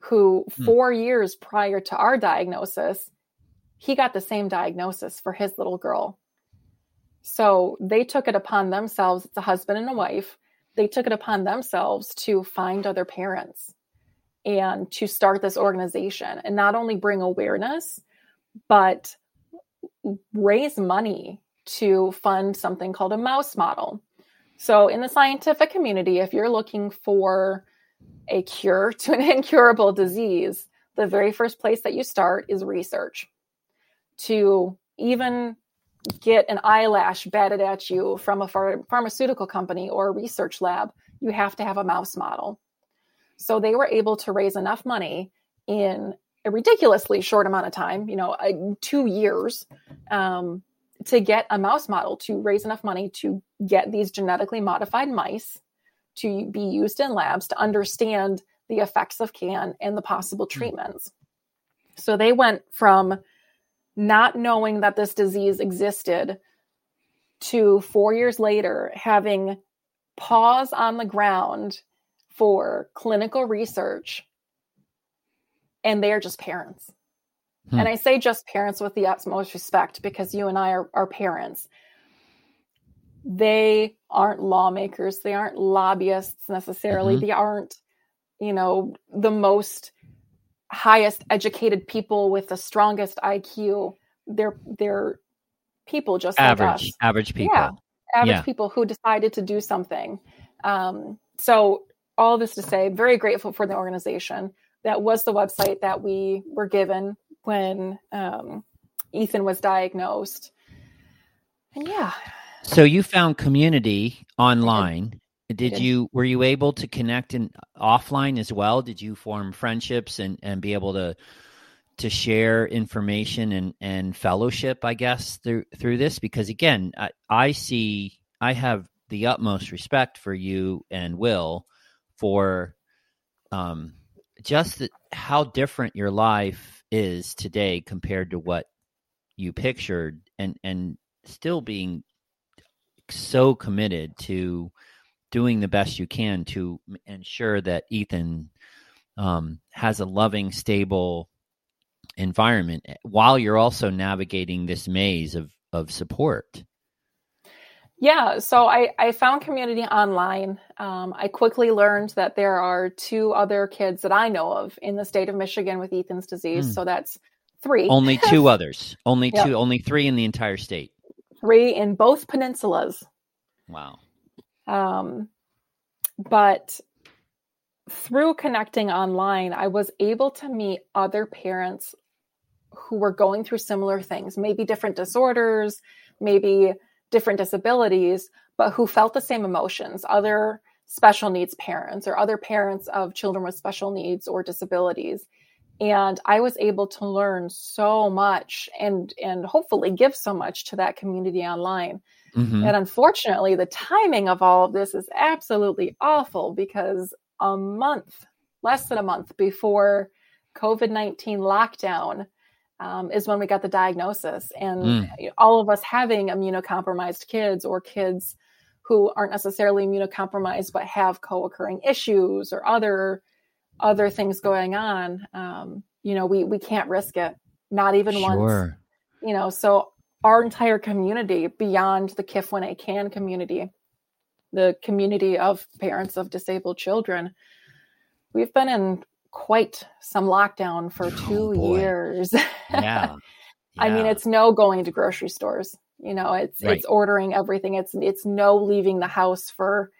who hmm. 4 years prior to our diagnosis, he got the same diagnosis for his little girl. So they took it upon themselves, it's a husband and a wife, they took it upon themselves to find other parents and to start this organization and not only bring awareness, but raise money to fund something called a mouse model. So, in the scientific community, if you're looking for a cure [LAUGHS] to an incurable disease, the very first place that you start is research. To even get an eyelash batted at you from a ph- pharmaceutical company or a research lab, you have to have a mouse model. So they were able to raise enough money in a ridiculously short amount of time, you know, uh, two years, um, to get a mouse model to raise enough money to get these genetically modified mice to be used in labs to understand the effects of KAND and the possible hmm. treatments. So they went from not knowing that this disease existed to four years later having paws on the ground for clinical research and they are just parents hmm. and i say just parents with the utmost respect because you and i are, are parents they aren't lawmakers they aren't lobbyists necessarily mm-hmm. they aren't you know the most highest educated people with the strongest IQ. They're they're people just average, like. Average people. Yeah. Average yeah. people who decided to do something. Um, so all this to say, very grateful for the organization. That was the website that we were given when um, Ethan was diagnosed. And yeah. So you found community online did you were you able to connect in offline as well? Did you form friendships and and be able to to share information and and fellowship? I guess through through this because again, I, I see I have the utmost respect for you and Will for um just the, how different your life is today compared to what you pictured and and still being so committed to doing the best you can to ensure that Ethan um, has a loving, stable environment eh, while you're also navigating this maze of of support. Yeah, so I, I found community online. Um, I quickly learned that there are two other kids that I know of in the state of Michigan with Ethan's disease. Mm. So that's three. Only two [LAUGHS] others. Only yep. two. Only three in the entire state. Three in both peninsulas. Wow. Um, but through connecting online, I was able to meet other parents who were going through similar things, maybe different disorders, maybe different disabilities, but who felt the same emotions, other special needs parents or other parents of children with special needs or disabilities. And I was able to learn so much and and hopefully give so much to that community online. Mm-hmm. And unfortunately, the timing of all of this is absolutely awful because a month less than a month before COVID 19 lockdown um, is when we got the diagnosis. And mm. all of us having immunocompromised kids or kids who aren't necessarily immunocompromised but have co-occurring issues or other other things going on um, you know we we can't risk it not even sure. once you know so our entire community beyond the KIF1A KAND community the community of parents of disabled children we've been in quite some lockdown for [LAUGHS] two oh, years. Yeah. yeah. [LAUGHS] i mean it's no going to grocery stores. You know it's right. it's ordering everything. It's it's no leaving the house for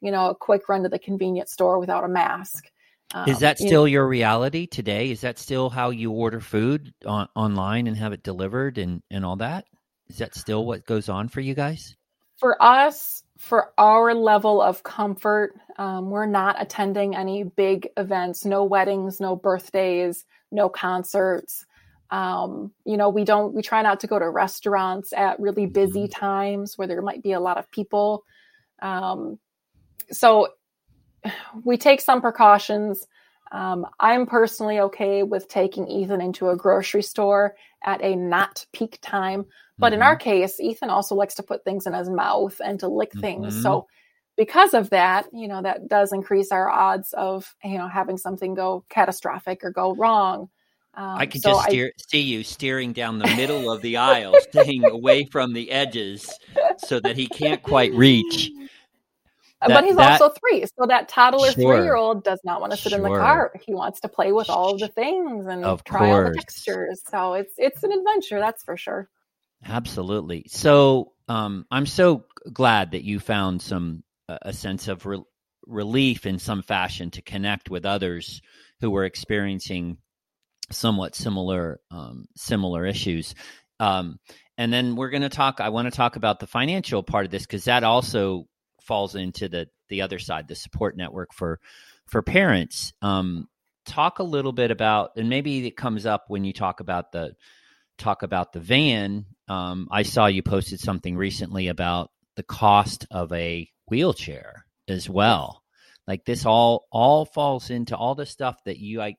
you know a quick run to the convenience store without a mask. Um, is that still you know, your reality today? Is that still how you order food on, online and have it delivered and and all that? Is that still what goes on for you guys? For us for our level of comfort um, we're not attending any big events no weddings no birthdays no concerts um, you know, we don't, we try not to go to restaurants at really busy mm-hmm. times where there might be a lot of people. Um, so [SIGHS] we take some precautions. Um, I'm personally okay with taking Ethan into a grocery store at a not peak time. But mm-hmm. in our mm-hmm. case, Ethan also likes to put things in his mouth and to lick mm-hmm. things. So because of that, you know, that does increase our odds of, you know, having something go catastrophic or go wrong. Um, I could so just steer, I, see you steering down the middle of the aisle, [LAUGHS] staying away from the edges so that he can't quite reach. That, but he's that, also three, so that toddler sure, three-year-old does not want to sit sure. in the car. He wants to play with all of the things and of try course. all the textures. So it's it's an adventure, that's for sure. Absolutely. So um, I'm so glad that you found some uh, a sense of re- relief in some fashion to connect with others who were experiencing somewhat similar um, similar issues. Um, and then we're going to talk. I want to talk about the financial part of this because that also falls into the the other side, the support network for for parents. Um, talk a little bit about, and maybe it comes up when you talk about the talk about the van. Um, I saw you posted something recently about the cost of a wheelchair as well. Like this all all falls into all the stuff that you I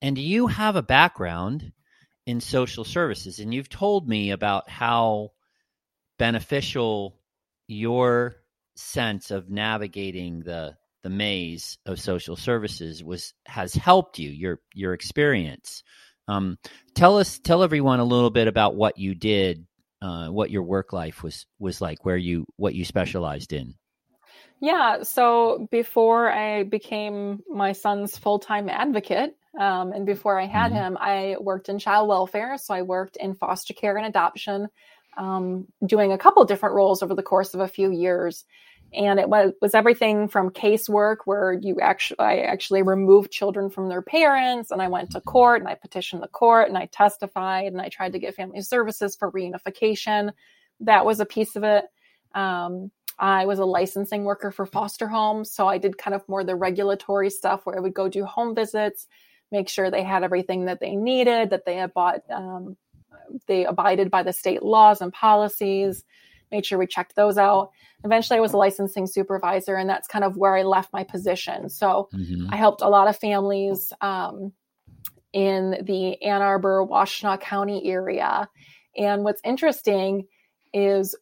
and you have a background in social services, and you've told me about how beneficial your sense of navigating the the maze of social services was has helped you your your experience um, tell us tell everyone a little bit about what you did uh, what your work life was was like where you what you specialized in yeah so before i became my son's full-time advocate um, and before I had mm-hmm. him, I worked in child welfare. So I worked in foster care and adoption, um, doing a couple different roles over the course of a few years. And it was, was everything from casework where you actually, I actually removed children from their parents and I went to court and I petitioned the court and I testified and I tried to get family services for reunification. That was a piece of it. Um, I was a licensing worker for foster homes. So I did kind of more the regulatory stuff where I would go do home visits, make sure they had everything that they needed, that they had bought, um, they abided by the state laws and policies, made sure we checked those out. Eventually, I was a licensing supervisor, and that's kind of where I left my position. So mm-hmm. I helped a lot of families um, in the Ann Arbor, Washtenaw County area. And what's interesting is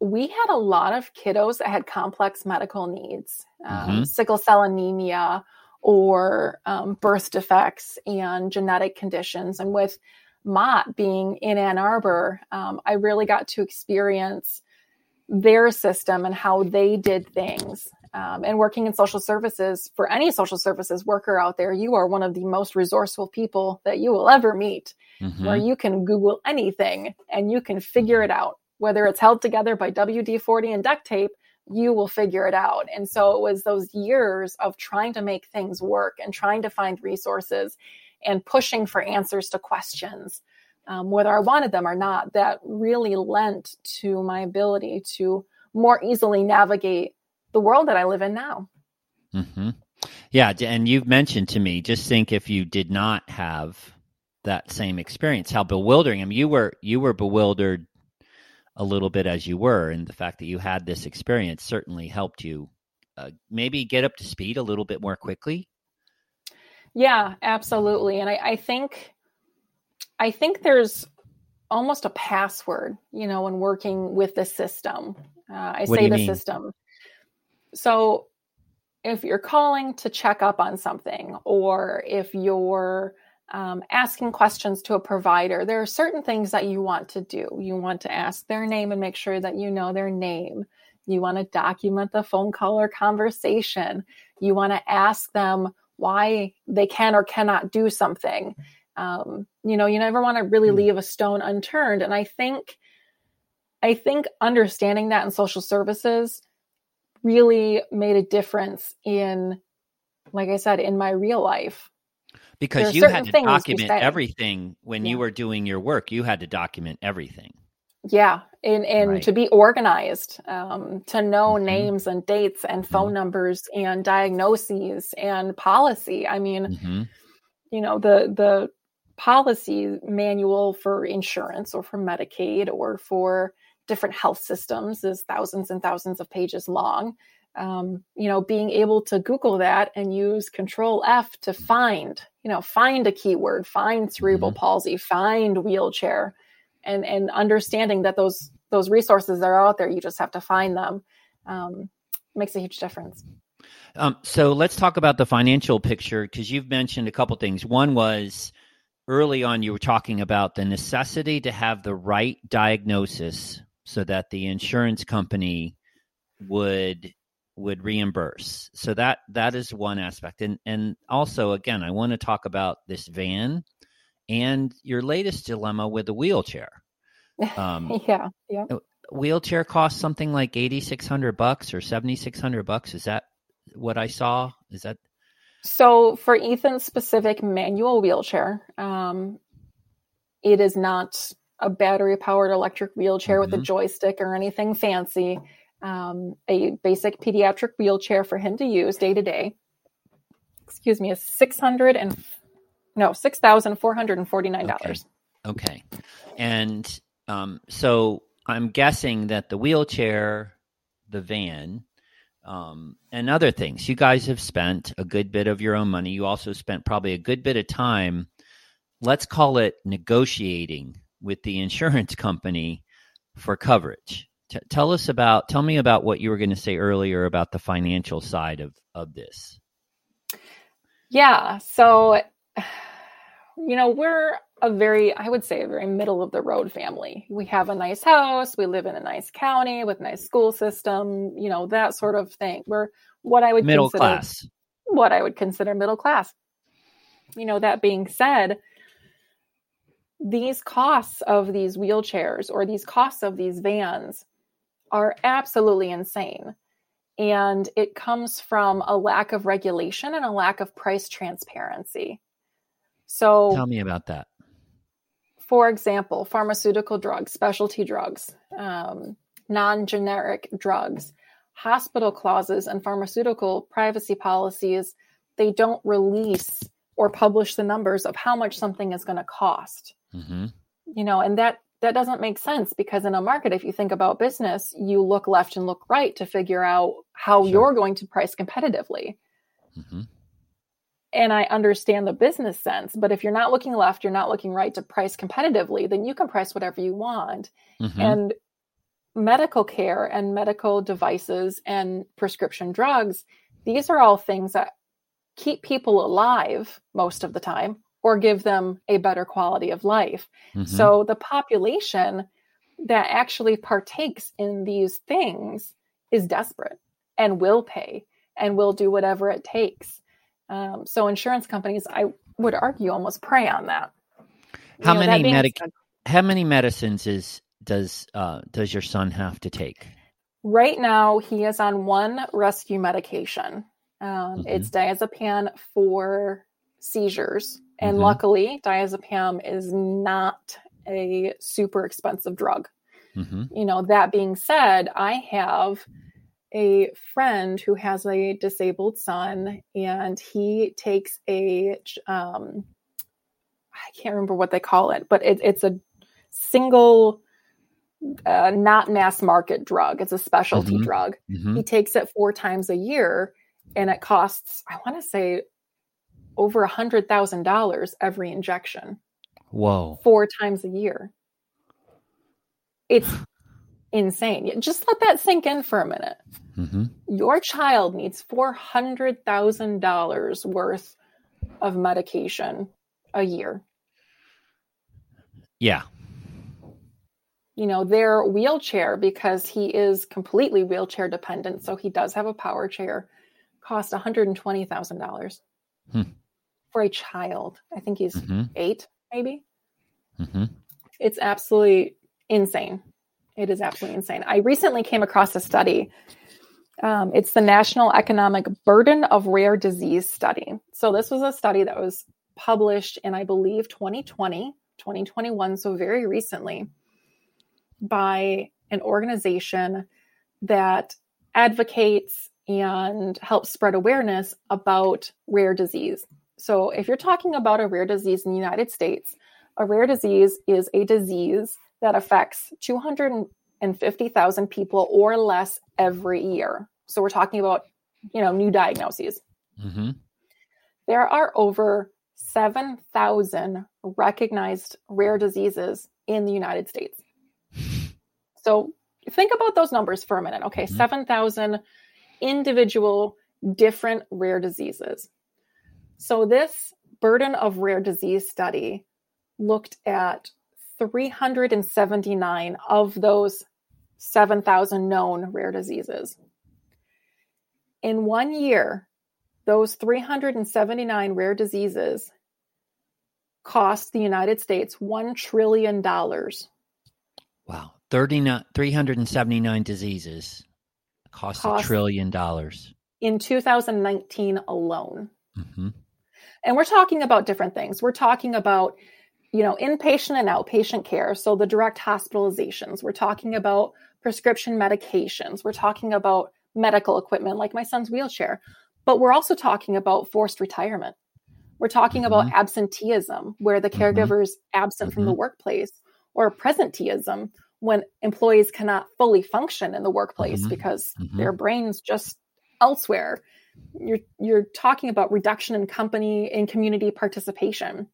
we had a lot of kiddos that had complex medical needs, um, mm-hmm. sickle cell anemia, or um, birth defects and genetic conditions. And with Mott being in Ann Arbor, um, I really got to experience their system and how they did things. Um, and working in social services, for any social services worker out there, you are one of the most resourceful people that you will ever meet, mm-hmm. where you can Google anything and you can figure it out, whether it's held together by WD 40 and duct tape you will figure it out. And so it was those years of trying to make things work and trying to find resources and pushing for answers to questions, um, whether I wanted them or not, that really lent to my ability to more easily navigate the world that I live in now. Mm-hmm. Yeah. And you've mentioned to me, just think if you did not have that same experience, how bewildering. I mean, you were you were bewildered a little bit as you were, and the fact that you had this experience certainly helped you uh, maybe get up to speed a little bit more quickly. Yeah, absolutely. And I, I think I think there's almost a password, you know, when working with the system. Uh, I What say the mean? system. So if you're calling to check up on something, or if you're um, asking questions to a provider, there are certain things that you want to do. You want to ask their name and make sure that you know their name. You want to document the phone call or conversation. You want to ask them why they can or cannot do something. Um, you know, you never want to really Hmm. leave a stone unturned. And I think, I think understanding that in social services really made a difference in, like I said, in my real life. Because you had to document everything when you were doing your work. You had to document everything. Yeah, and and Right. to be organized, um, to know Mhm. names and dates and phone Mhm. numbers and diagnoses and policy. I mean, hmm you know, the the policy manual for insurance or for Medicaid or for different health systems is thousands and thousands of pages long. Um, you know, being able to Google that and use Control F to find, you know, find a keyword, find cerebral palsy, find wheelchair, and and understanding that those those resources are out there. You just have to find them. Um, makes a huge difference. Um, so let's talk about the financial picture because you've mentioned a couple things. One was early on, you were talking about the necessity to have the right diagnosis so that the insurance company would would reimburse. So that that is one aspect, and and also again, I want to talk about this van and your latest dilemma with the wheelchair. [LAUGHS] Um, yeah, yeah. wheelchair costs something like eighty six hundred bucks or seventy six hundred bucks. Is that what I saw? Is that So for Ethan's specific manual wheelchair, um, it is not a battery powered electric wheelchair with a Mhm. joystick or anything fancy. Um, a basic pediatric wheelchair for him to use day to day. Excuse me, is six hundred and no six thousand four hundred and forty nine dollars. Okay. And um, so I'm guessing that the wheelchair, the van, um, and other things, you guys have spent a good bit of your own money. You also spent probably a good bit of time, let's call it negotiating with the insurance company for coverage. T- tell us about, tell me about what you were going to say earlier about the financial side of, of this. Yeah. So, you know, we're a very, I would say, a very middle of the road family. We have a nice house. We live in a nice county with nice school system, you know, that sort of thing. We're what I would Middle consider class. what I would consider middle class. You know, that being said, these costs of these wheelchairs or these costs of these vans are absolutely insane. And it comes from a lack of regulation and a lack of price transparency. So, Tell me about that. for example, pharmaceutical drugs, specialty drugs, um, non generic drugs, hospital clauses, and pharmaceutical privacy policies, they don't release or publish the numbers of how much something is going to cost. hmm You know, and that that doesn't make sense because in a market, if you think about business, you look left and look right to figure out how Sure. you're going to price competitively hmm and I understand the business sense, but if you're not looking left, you're not looking right to price competitively, then you can price whatever you want. hmm And medical care and medical devices and prescription drugs, these are all things that keep people alive most of the time or give them a better quality of life. hmm So the population that actually partakes in these things is desperate and will pay and will do whatever it takes. Um, so insurance companies, I would argue, almost prey on that. How You know, many being medic- said, how many medicines is does uh, does your son have to take? Right now, he is on one rescue medication. Um, Mhm. It's diazepam for seizures, and Mhm. luckily, diazepam is not a super expensive drug. hmm you know that being said i have a friend who has a disabled son and he takes a um i can't remember what they call it but it, it's a single uh, not mass market drug it's a specialty Mhm. drug hmm he takes it four times a year and it costs i want to say over a hundred thousand dollars every injection. Whoa. Four times a year. It's insane. Just let that sink in for a minute. Mm-hmm. Your child needs $400,000 worth of medication a year. Yeah. You know, their wheelchair, because he is completely wheelchair dependent, so he does have a power chair, cost $120,000 hmm. for a child. I think he's mm-hmm. eight, maybe. Mm-hmm. It's absolutely insane. It is absolutely insane. I recently came across a study. Um, it's the National Economic Burden of Rare Disease Study. So, this was a study that was published in, I believe, 2020, 2021, so very recently, by an organization that advocates and helps spread awareness about rare disease. So, if you're talking about a rare disease in the United States, a rare disease is a disease that affects 250,000 people or less every year. So we're talking about, you know, new diagnoses. Mm-hmm. There are over 7,000 recognized rare diseases in the United States. So think about those numbers for a minute. Okay, mm-hmm. 7,000 individual different rare diseases. So this burden of rare disease study looked at 379 of those 7,000 known rare diseases. In one year, those 379 rare diseases cost the United States $1 trillion. Wow. 39, 379 diseases cost, cost a trillion dollars. In 2019 alone. Mm-hmm. And we're talking about different things. We're talking about you know, inpatient and outpatient care. So the direct hospitalizations. We're talking about prescription medications. We're talking about medical equipment like my son's wheelchair. But we're also talking about forced retirement. We're talking mm-hmm. about absenteeism, where the mm-hmm. caregiver is mm-hmm. absent from the mm-hmm. workplace, or presenteeism, when employees cannot fully function in the workplace mm-hmm. because mm-hmm. their brains just elsewhere. You're you're talking about reduction in company in community participation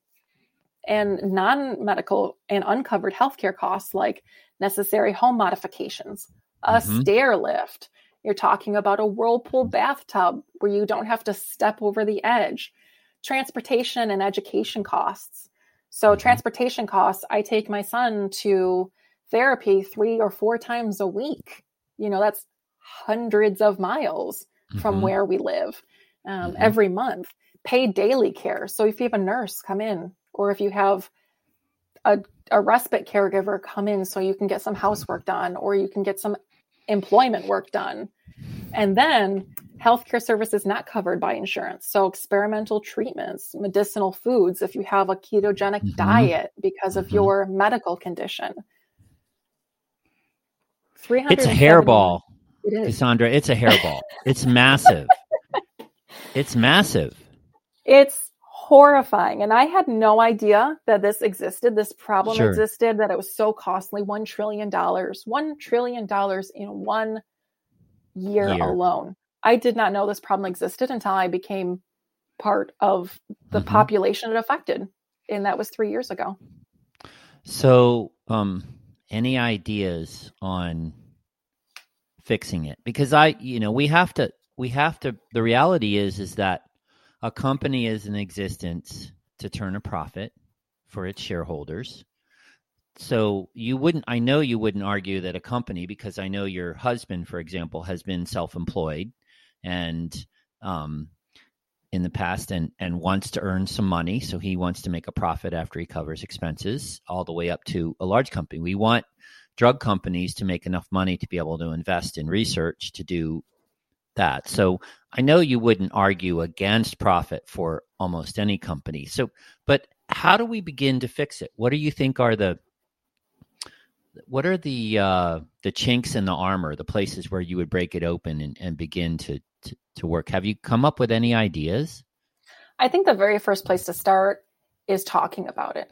and non medical and uncovered healthcare costs like necessary home modifications, a mm-hmm. stair lift. You're talking about a whirlpool bathtub where you don't have to step over the edge, transportation and education costs. So, mm-hmm. transportation costs, I take my son to therapy three or four times a week. You know, that's hundreds of miles mm-hmm. from where we live um, mm-hmm. every month. Paid daily care. So, if you have a nurse come in or if you have a, a respite caregiver come in so you can get some housework done or you can get some employment work done. And then healthcare services not covered by insurance. So experimental treatments, medicinal foods, if you have a ketogenic mm-hmm. diet because of mm-hmm. your medical condition. It's a hairball. It is. Cassandra, it's a hairball. it's massive. [LAUGHS] it's massive. It's horrifying. And I had no idea that this existed, this problem sure. existed, that it was so costly $1 trillion. $1 trillion in one year, year, alone. I did not know this problem existed until I became part of the mm-hmm. population it affected. And that was three years ago. So, um, any ideas on fixing it? Because I, you know, we have to, we have to, the reality is, is that a company is in existence to turn a profit for its shareholders. So you wouldn't, I know you wouldn't argue that a company, because I know your husband, for example, has been self employed and, um, in the past and, and wants to earn some money. So he wants to make a profit after he covers expenses, all the way up to a large company. We want drug companies to make enough money to be able to invest in research to do that. So I know you wouldn't argue against profit for almost any company. So, but how do we begin to fix it? What do you think are the what are the uh, the chinks in the armor, the places where you would break it open and, and begin to, to to work? Have you come up with any ideas? I think the very first place to start is talking about it.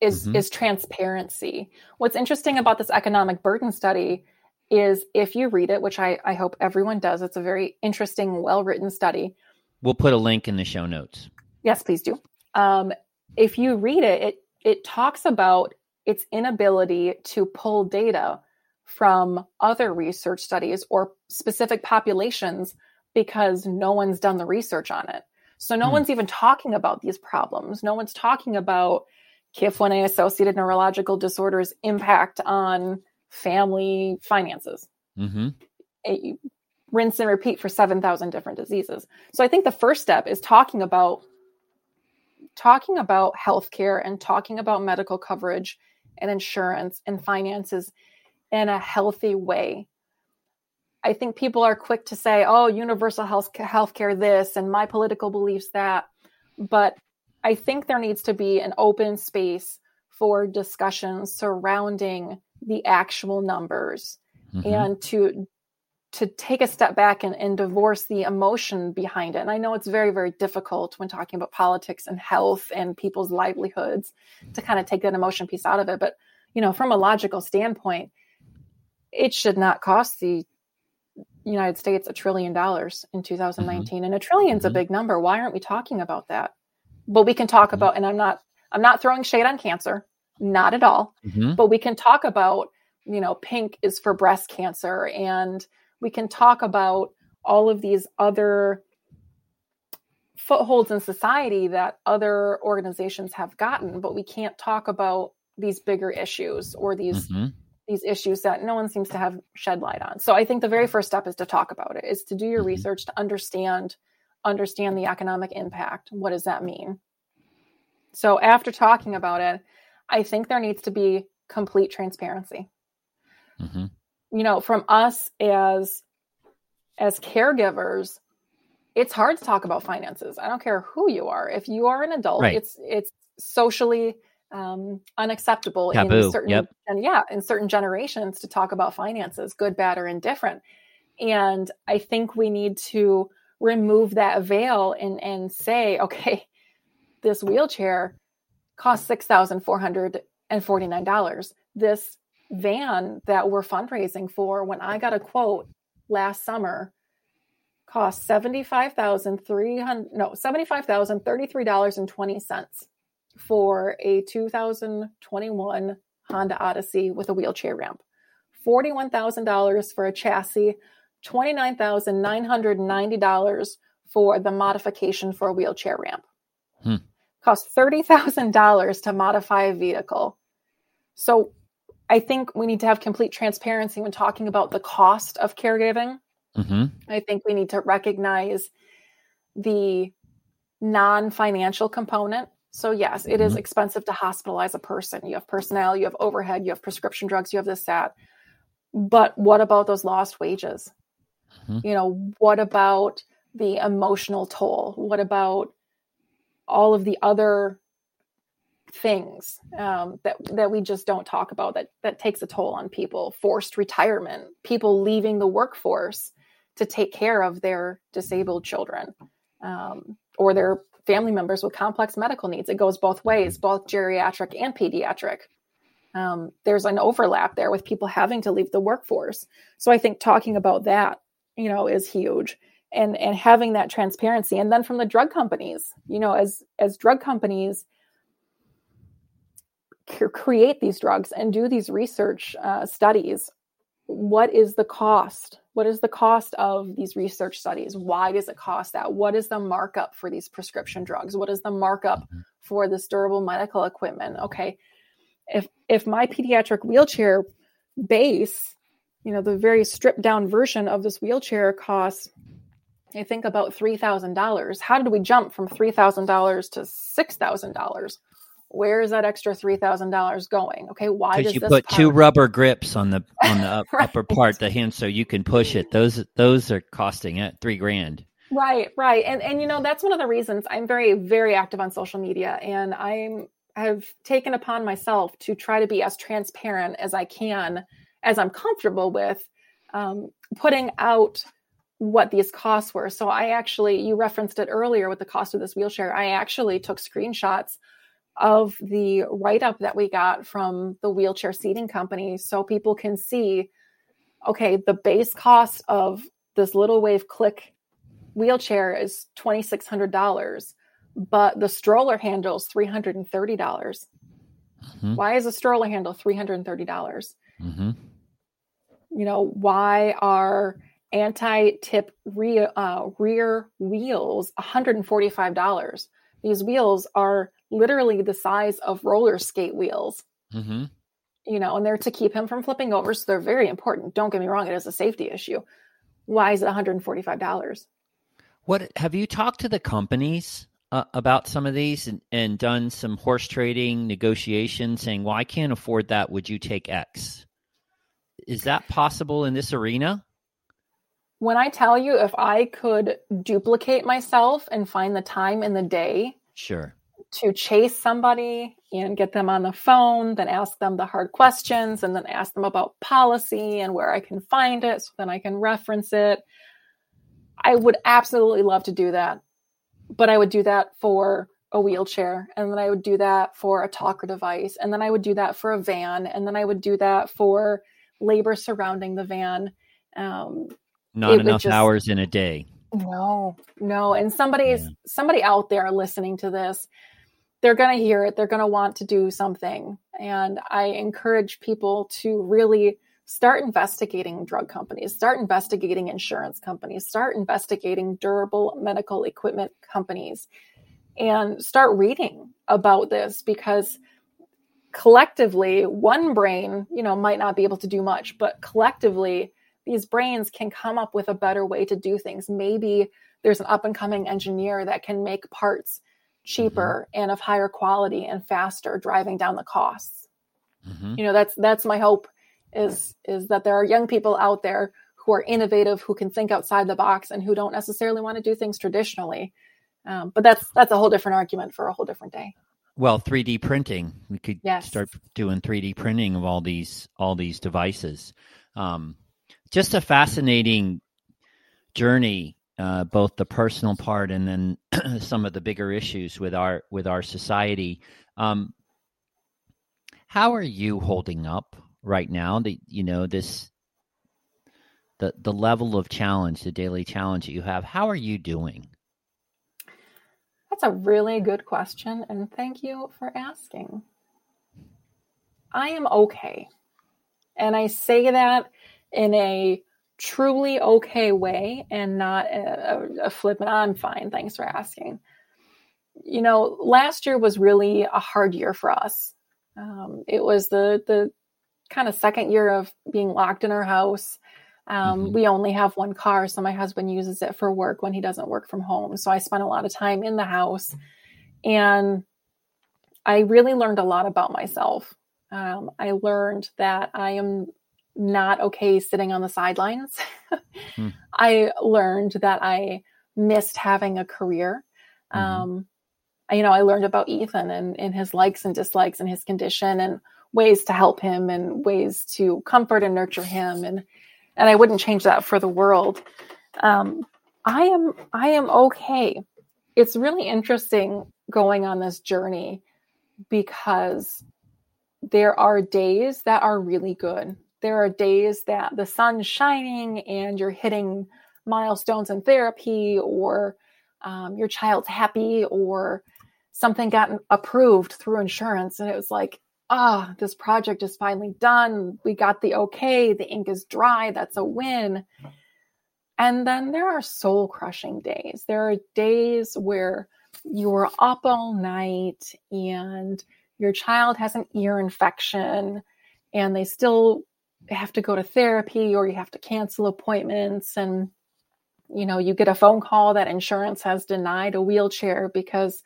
Is, mm-hmm. is transparency. What's interesting about this economic burden study is if you read it, which I, I hope everyone does, it's a very interesting, well written study. We'll put a link in the show notes. Yes, please do. Um, if you read it, it it talks about its inability to pull data from other research studies or specific populations because no one's done the research on it. So no hmm. one's even talking about these problems. No one's talking about KIF1A associated neurological disorders impact on family finances. Mm-hmm. It, rinse and repeat for 7,000 different diseases. So I think the first step is talking about talking about healthcare and talking about medical coverage and insurance and finances in a healthy way. I think people are quick to say, "Oh, universal health healthcare this and my political beliefs that." But I think there needs to be an open space for discussions surrounding the actual numbers mm-hmm. and to to take a step back and, and divorce the emotion behind it. And I know it's very, very difficult when talking about politics and health and people's livelihoods to kind of take that emotion piece out of it. But, you know, from a logical standpoint, it should not cost the United States a trillion dollars in 2019. Mm-hmm. And a trillion's mm-hmm. a big number. Why aren't we talking about that? But we can talk mm-hmm. about, and I'm not, I'm not throwing shade on cancer, not at all. Mm-hmm. But we can talk about, you know, pink is for breast cancer and we can talk about all of these other footholds in society that other organizations have gotten but we can't talk about these bigger issues or these mm-hmm. these issues that no one seems to have shed light on so i think the very first step is to talk about it is to do your mm-hmm. research to understand understand the economic impact what does that mean so after talking about it i think there needs to be complete transparency mm-hmm you know, from us as as caregivers, it's hard to talk about finances. I don't care who you are. If you are an adult, right. it's it's socially um, unacceptable Taboo. in certain yep. and yeah, in certain generations to talk about finances, good, bad, or indifferent. And I think we need to remove that veil and and say, okay, this wheelchair nine dollars. This van that we're fundraising for, when I got a quote last summer, cost seventy-five thousand three hundred no seventy-five thousand thirty-three dollars and twenty cents for a 2021 Honda Odyssey with a wheelchair ramp. $41,000 for a chassis, $29,990 for the modification for a wheelchair ramp. Hmm. Cost $30,000 to modify a vehicle. So I think we need to have complete transparency when talking about the cost of caregiving. Mm-hmm. I think we need to recognize the non financial component. So, yes, it mm-hmm. is expensive to hospitalize a person. You have personnel, you have overhead, you have prescription drugs, you have this, that. But what about those lost wages? Mm-hmm. You know, what about the emotional toll? What about all of the other things um, that that we just don't talk about that that takes a toll on people. Forced retirement people leaving the workforce to take care of their disabled children um, or their family members with complex medical needs. It goes both ways both geriatric and pediatric. Um, there's an overlap there with people having to leave the workforce. So i think talking about that you know is huge and and having that transparency. And then from the drug companies you know as as drug companies create these drugs and do these research uh, studies what is the cost? What is the cost of these research studies? Why does it cost that? What is the markup for these prescription drugs? What is the markup mm-hmm. for this durable medical equipment? Okay if if my pediatric wheelchair base you know the very stripped down version of this wheelchair costs i think about $3000 how did we jump from $3000 to $6000 where is that extra three thousand dollars going? Okay, why does you put part... two rubber grips on the on the up, [LAUGHS] right. upper part the hand so you can push it? Those those are costing at three grand. Right, right, and and you know that's one of the reasons I'm very very active on social media, and I'm have taken upon myself to try to be as transparent as I can, as I'm comfortable with, um, putting out what these costs were. So I actually, you referenced it earlier with the cost of this wheelchair. I actually took screenshots of the write up that we got from the wheelchair seating company so people can see okay, the base cost of this little wave click wheelchair is $2,600. but the stroller handle is 330. dollars mm-hmm. Why is a stroller handle 330? dollars mm-hmm. You know, why are anti-tip rear, uh, rear wheels $145? These wheels are literally the size of roller skate wheels. Mm-hmm. You know, and they're to keep him from flipping over. So they're very important. Don't get me wrong, it is a safety issue. Why is it $145? What have you talked to the companies uh, about some of these and, and done some horse trading negotiations saying, well, I can't afford that. Would you take X? Is that possible in this arena? When I tell you, if I could duplicate myself and find the time in the day, sure, to chase somebody and get them on the phone, then ask them the hard questions, and then ask them about policy and where I can find it so then I can reference it. I would absolutely love to do that but I would do that for a wheelchair and then I would do that for a talker device and then I would do that for a van and then I would do that for labor surrounding the van. Um, Not enough just, hours in a day. No, no. And somebody's yeah. somebody out there listening to this, they're going to hear it. They're going to want to do something. And I encourage people to really start investigating drug companies, start investigating insurance companies, start investigating durable medical equipment companies, and start reading about this because collectively, one brain, you know, might not be able to do much, but collectively, these brains can come up with a better way to do things. Maybe there's an up and coming engineer that can make parts cheaper mm-hmm. and of higher quality and faster, driving down the costs. Mm-hmm. You know, that's that's my hope is is that there are young people out there who are innovative, who can think outside the box, and who don't necessarily want to do things traditionally. Um, but that's that's a whole different argument for a whole different day. Well, 3D printing, we could yes. start doing 3D printing of all these all these devices. Um, just a fascinating journey, uh, both the personal part and then [CLEARS THROAT] some of the bigger issues with our with our society. Um, how are you holding up right now that you know this the the level of challenge the daily challenge that you have? How are you doing? That's a really good question and thank you for asking. I am okay. And i say that in a truly okay way and not a, a flippant i'm fine thanks for asking you know last year was really a hard year for us um, it was the the kind of second year of being locked in our house. Um, mm-hmm. We only have one car, so my husband uses it for work when he doesn't work from home. So I spent a lot of time in the house, and I really learned a lot about myself. Um, I learned that I am not okay sitting on the sidelines. [LAUGHS] mm. I learned that I missed having a career. Mm-hmm. Um, you know, I learned about Ethan and, and his likes and dislikes and his condition and ways to help him and ways to comfort and nurture him and and I wouldn't change that for the world. Um, I am I am okay. It's really interesting going on this journey because there are days that are really good. There are days that the sun's shining and you're hitting milestones in therapy, or um, your child's happy, or something got approved through insurance, and it was like ah, oh, this project is finally done. We got the okay. The ink is dry. That's a win. And then there are soul crushing days. There are days where you're up all night and your child has an ear infection and they still have to go to therapy or you have to cancel appointments and you know you get a phone call that insurance has denied a wheelchair because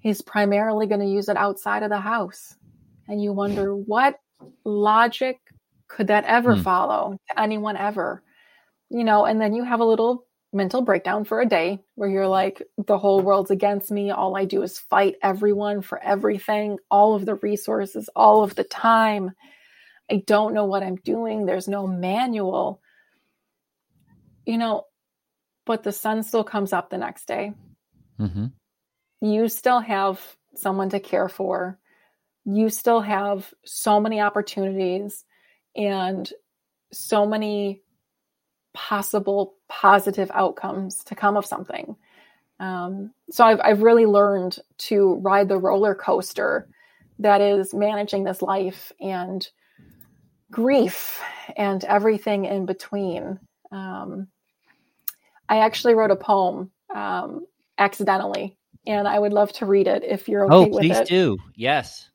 he's primarily going to use it outside of the house. And you wonder what logic could that ever mm. follow to anyone ever? You know and then you have a little mental breakdown for a day where you're like the whole world's against me. All i do is fight everyone for everything all of the resources all of the time i don't know what i'm doing there's no manual you know but the sun still comes up the next day mm-hmm. you still have someone to care for you still have so many opportunities and so many possible positive outcomes to come of something. Um, so I've, I've really learned to ride the roller coaster that is managing this life and grief and everything in between. Um, I actually wrote a poem um, accidentally, and I would love to read it if you're okay oh, with it. Oh, please do. Yes.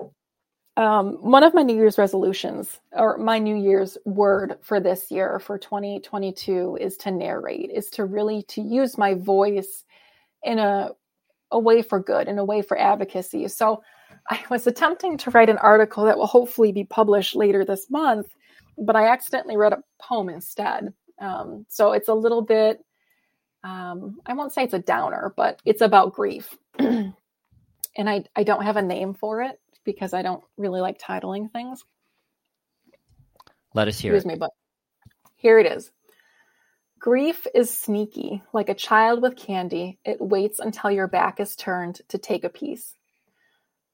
Um, one of my New Year's resolutions, or my New Year's word for this year, for 2022, is to narrate, is to really to use my voice in a a way for good, in a way for advocacy. So I was attempting to write an article that will hopefully be published later this month, but I accidentally wrote a poem instead. Um, so it's a little bit, um, I won't say it's a downer, but it's about grief. [CLEARS THROAT] and I, I don't have a name for it because I don't really like titling things. Let us hear Excuse it. me, but here it is. Grief is sneaky, like a child with candy. It waits until your back is turned to take a piece.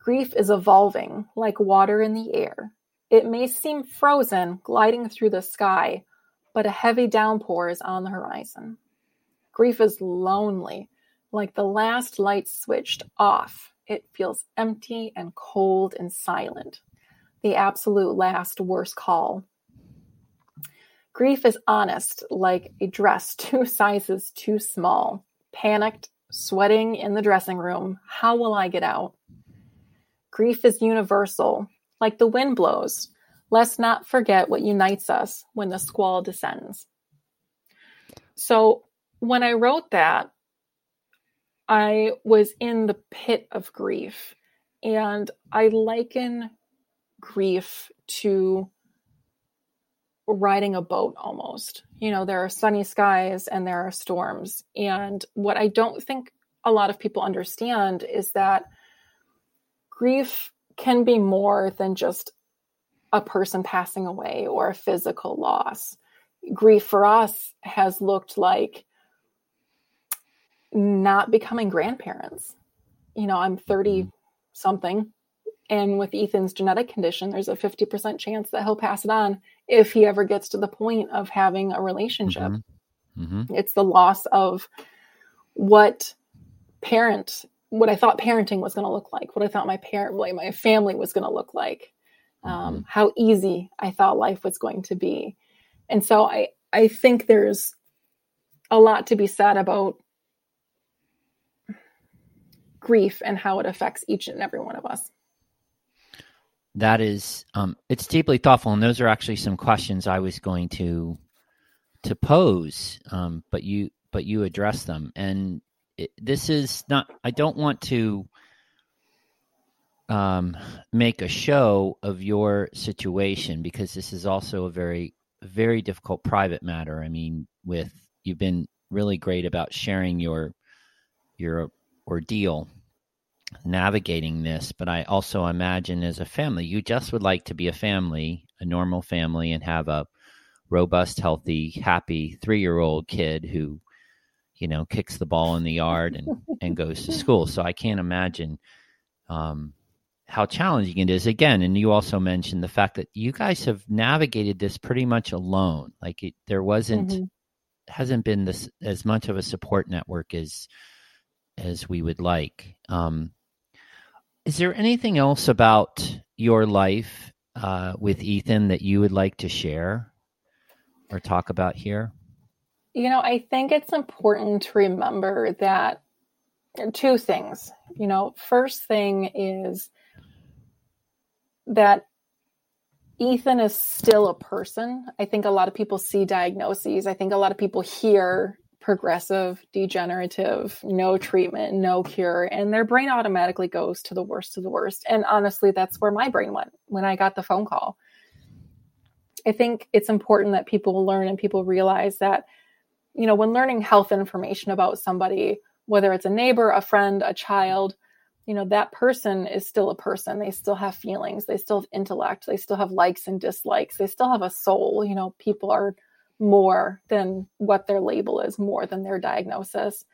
Grief is evolving, like water in the air. It may seem frozen, gliding through the sky, but a heavy downpour is on the horizon. Grief is lonely, like the last light switched off. It feels empty and cold and silent. The absolute last worst call. Grief is honest, like a dress [LAUGHS] two sizes too small. Panicked, sweating in the dressing room. How will I get out? Grief is universal, like the wind blows. Let's not forget what unites us when the squall descends. So, when I wrote that, I was in the pit of grief, and I liken grief to riding a boat almost. You know, there are sunny skies and there are storms. And what I don't think a lot of people understand is that grief can be more than just a person passing away or a physical loss. Grief for us has looked like not becoming grandparents. You know, I'm 30 something, and with Ethan's genetic condition, there's a 50% chance that he'll pass it on if he ever gets to the point of having a relationship. Mm-hmm. Mm-hmm. It's the loss of what parent, what I thought parenting was going to look like, what I thought my parent, like my family was going to look like, um, Mm-hmm. how easy I thought life was going to be. And so I, I think there's a lot to be said about grief and how it affects each and every one of us. That is, um, it's deeply thoughtful, and those are actually some questions I was going to to pose, um, but you but you address them, and this is not. I don't want to um, make a show of your situation because this is also a very very difficult private matter. I mean, with you've been really great about sharing your your ordeal navigating this, but I also imagine as a family, you just would like to be a family, a normal family, and have a robust, healthy, happy three year old kid who, you know, kicks the ball in the yard and, and goes to school. So I can't imagine um, how challenging it is. Again, and you also mentioned the fact that you guys have navigated this pretty much alone. Like it, there wasn't, Mhm. hasn't been this as much of a support network as as we would like. Um, is there anything else about your life uh, with Ethan that you would like to share or talk about here? You know, I think it's important to remember that two things. You know, first thing is that Ethan is still a person. I think a lot of people see diagnoses. I think a lot of people hear progressive, degenerative, no treatment, no cure, and their brain automatically goes to the worst of the worst. And honestly, that's where my brain went when I got the phone call. I think it's important that people learn and people realize that, you know, when learning health information about somebody, whether it's a neighbor, a friend, a child, you know, that person is still a person. They still have feelings, they still have intellect, they still have likes and dislikes, they still have a soul. You know, people are more than what their label is, more than their diagnosis.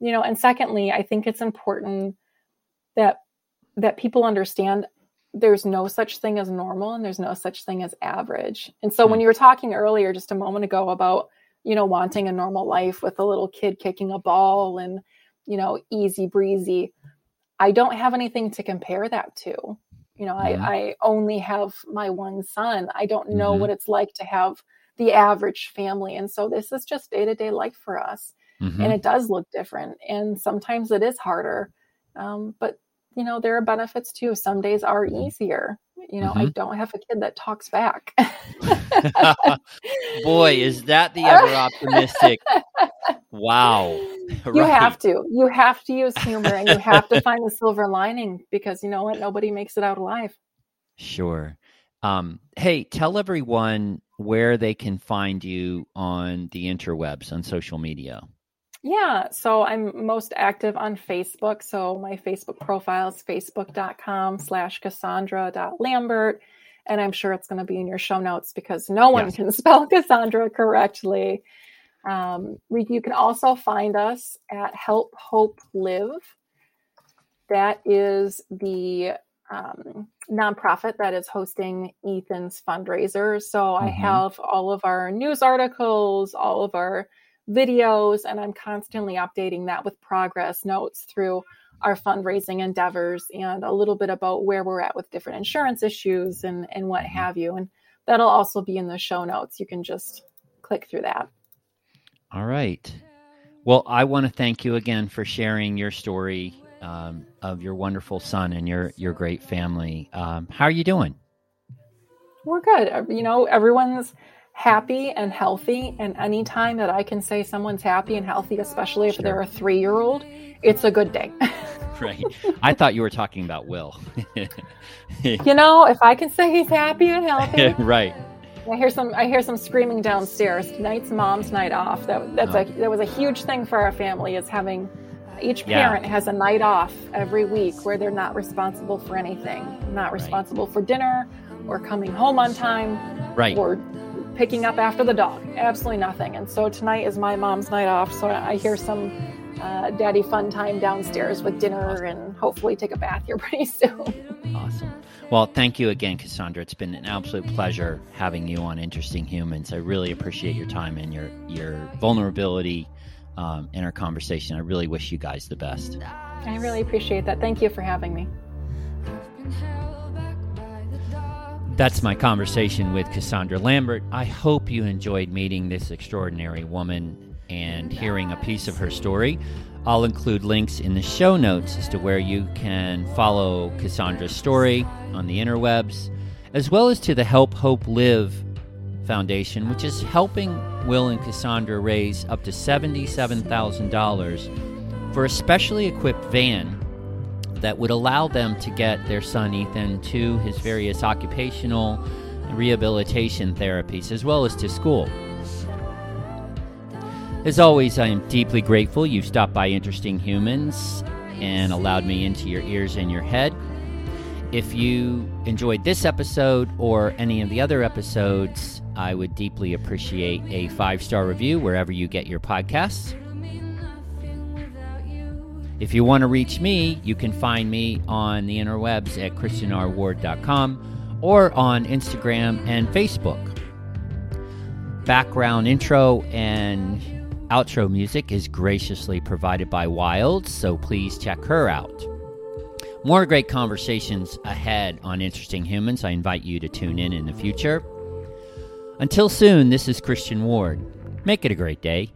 You know, and secondly, I think it's important that that people understand there's no such thing as normal and there's no such thing as average. And so when hmm. you were talking earlier just a moment ago about, you know, wanting a normal life with a little kid kicking a ball and you know, easy breezy. I don't have anything to compare that to. You know, mm-hmm. I, I only have my one son. I don't know mm-hmm. what it's like to have the average family. And so this is just day to day life for us. Mm-hmm. And it does look different. And sometimes it is harder. Um, but, you know, there are benefits too. Some days are mm-hmm. easier. You know, I mm-hmm. don't have a kid that talks back. [LAUGHS] Boy, is that the ever optimistic. Wow. [LAUGHS] You right. have to. You have to use humor and you have to [LAUGHS] find the silver lining because you know what? Nobody makes it out alive. Sure. Um, hey, tell everyone where they can find you on the interwebs on social media. Yeah, so I'm most active on Facebook. So my Facebook profile is facebook.com slash cassandra.lambert. And I'm sure it's going to be in your show notes because no one yes. can [LAUGHS] spell Cassandra correctly. Um, we, you can also find us at Help Hope Live. That is the um, nonprofit that is hosting Ethan's fundraiser. So mm-hmm. I have all of our news articles, all of our videos, and I'm constantly updating that with progress notes through our fundraising endeavors and a little bit about where we're at with different insurance issues and, and what mm-hmm. have you. And that'll also be in the show notes. You can just click through that. All right. Well, I want to thank you again for sharing your story um, of your wonderful son and your your great family. Um, how are you doing? We're good. You know, everyone's happy and healthy, and anytime that I can say someone's happy and healthy, especially if sure. they're a three year old, it's a good day. [LAUGHS] right. I thought you were talking about Will. [LAUGHS] you know, if I can say he's happy and healthy, [LAUGHS] right. I hear some. I hear some screaming downstairs. Tonight's mom's night off. That that's oh. a that was a huge thing for our family. Is having uh, each parent yeah. has a night off every week where they're not responsible for anything, not responsible right. for dinner or coming home on time, right? Or picking up after the dog. Absolutely nothing. And so tonight is my mom's night off. So I hear some uh, daddy fun time downstairs with dinner and hopefully take a bath here [LAUGHS] pretty soon. Awesome. Well, thank you again, Cassandra. It's been an absolute pleasure having you on Interesting Humans. I really appreciate your time and your your vulnerability um, in our conversation. I really wish you guys the best. I really appreciate that. Thank you for having me. That's my conversation with Cassandra Lambert. I hope you enjoyed meeting this extraordinary woman and hearing a piece of her story. I'll include links in the show notes as to where you can follow Cassandra's story on the interwebs, as well as to the Help Hope Live Foundation, which is helping Will and Cassandra raise up to $77,000 for a specially equipped van that would allow them to get their son Ethan to his various occupational rehabilitation therapies as well as to school. As always, I am deeply grateful you stopped by Interesting Humans and allowed me into your ears and your head. If you enjoyed this episode or any of the other episodes, I would deeply appreciate a five star review wherever you get your podcasts. If you want to reach me, you can find me on the interwebs at christianrward.com or on Instagram and Facebook. Background intro and outro music is graciously provided by Wild, so please check her out. More great conversations ahead on Interesting Humans. I invite you to tune in in the future. Until soon, this is Christian Ward. Make it a great day.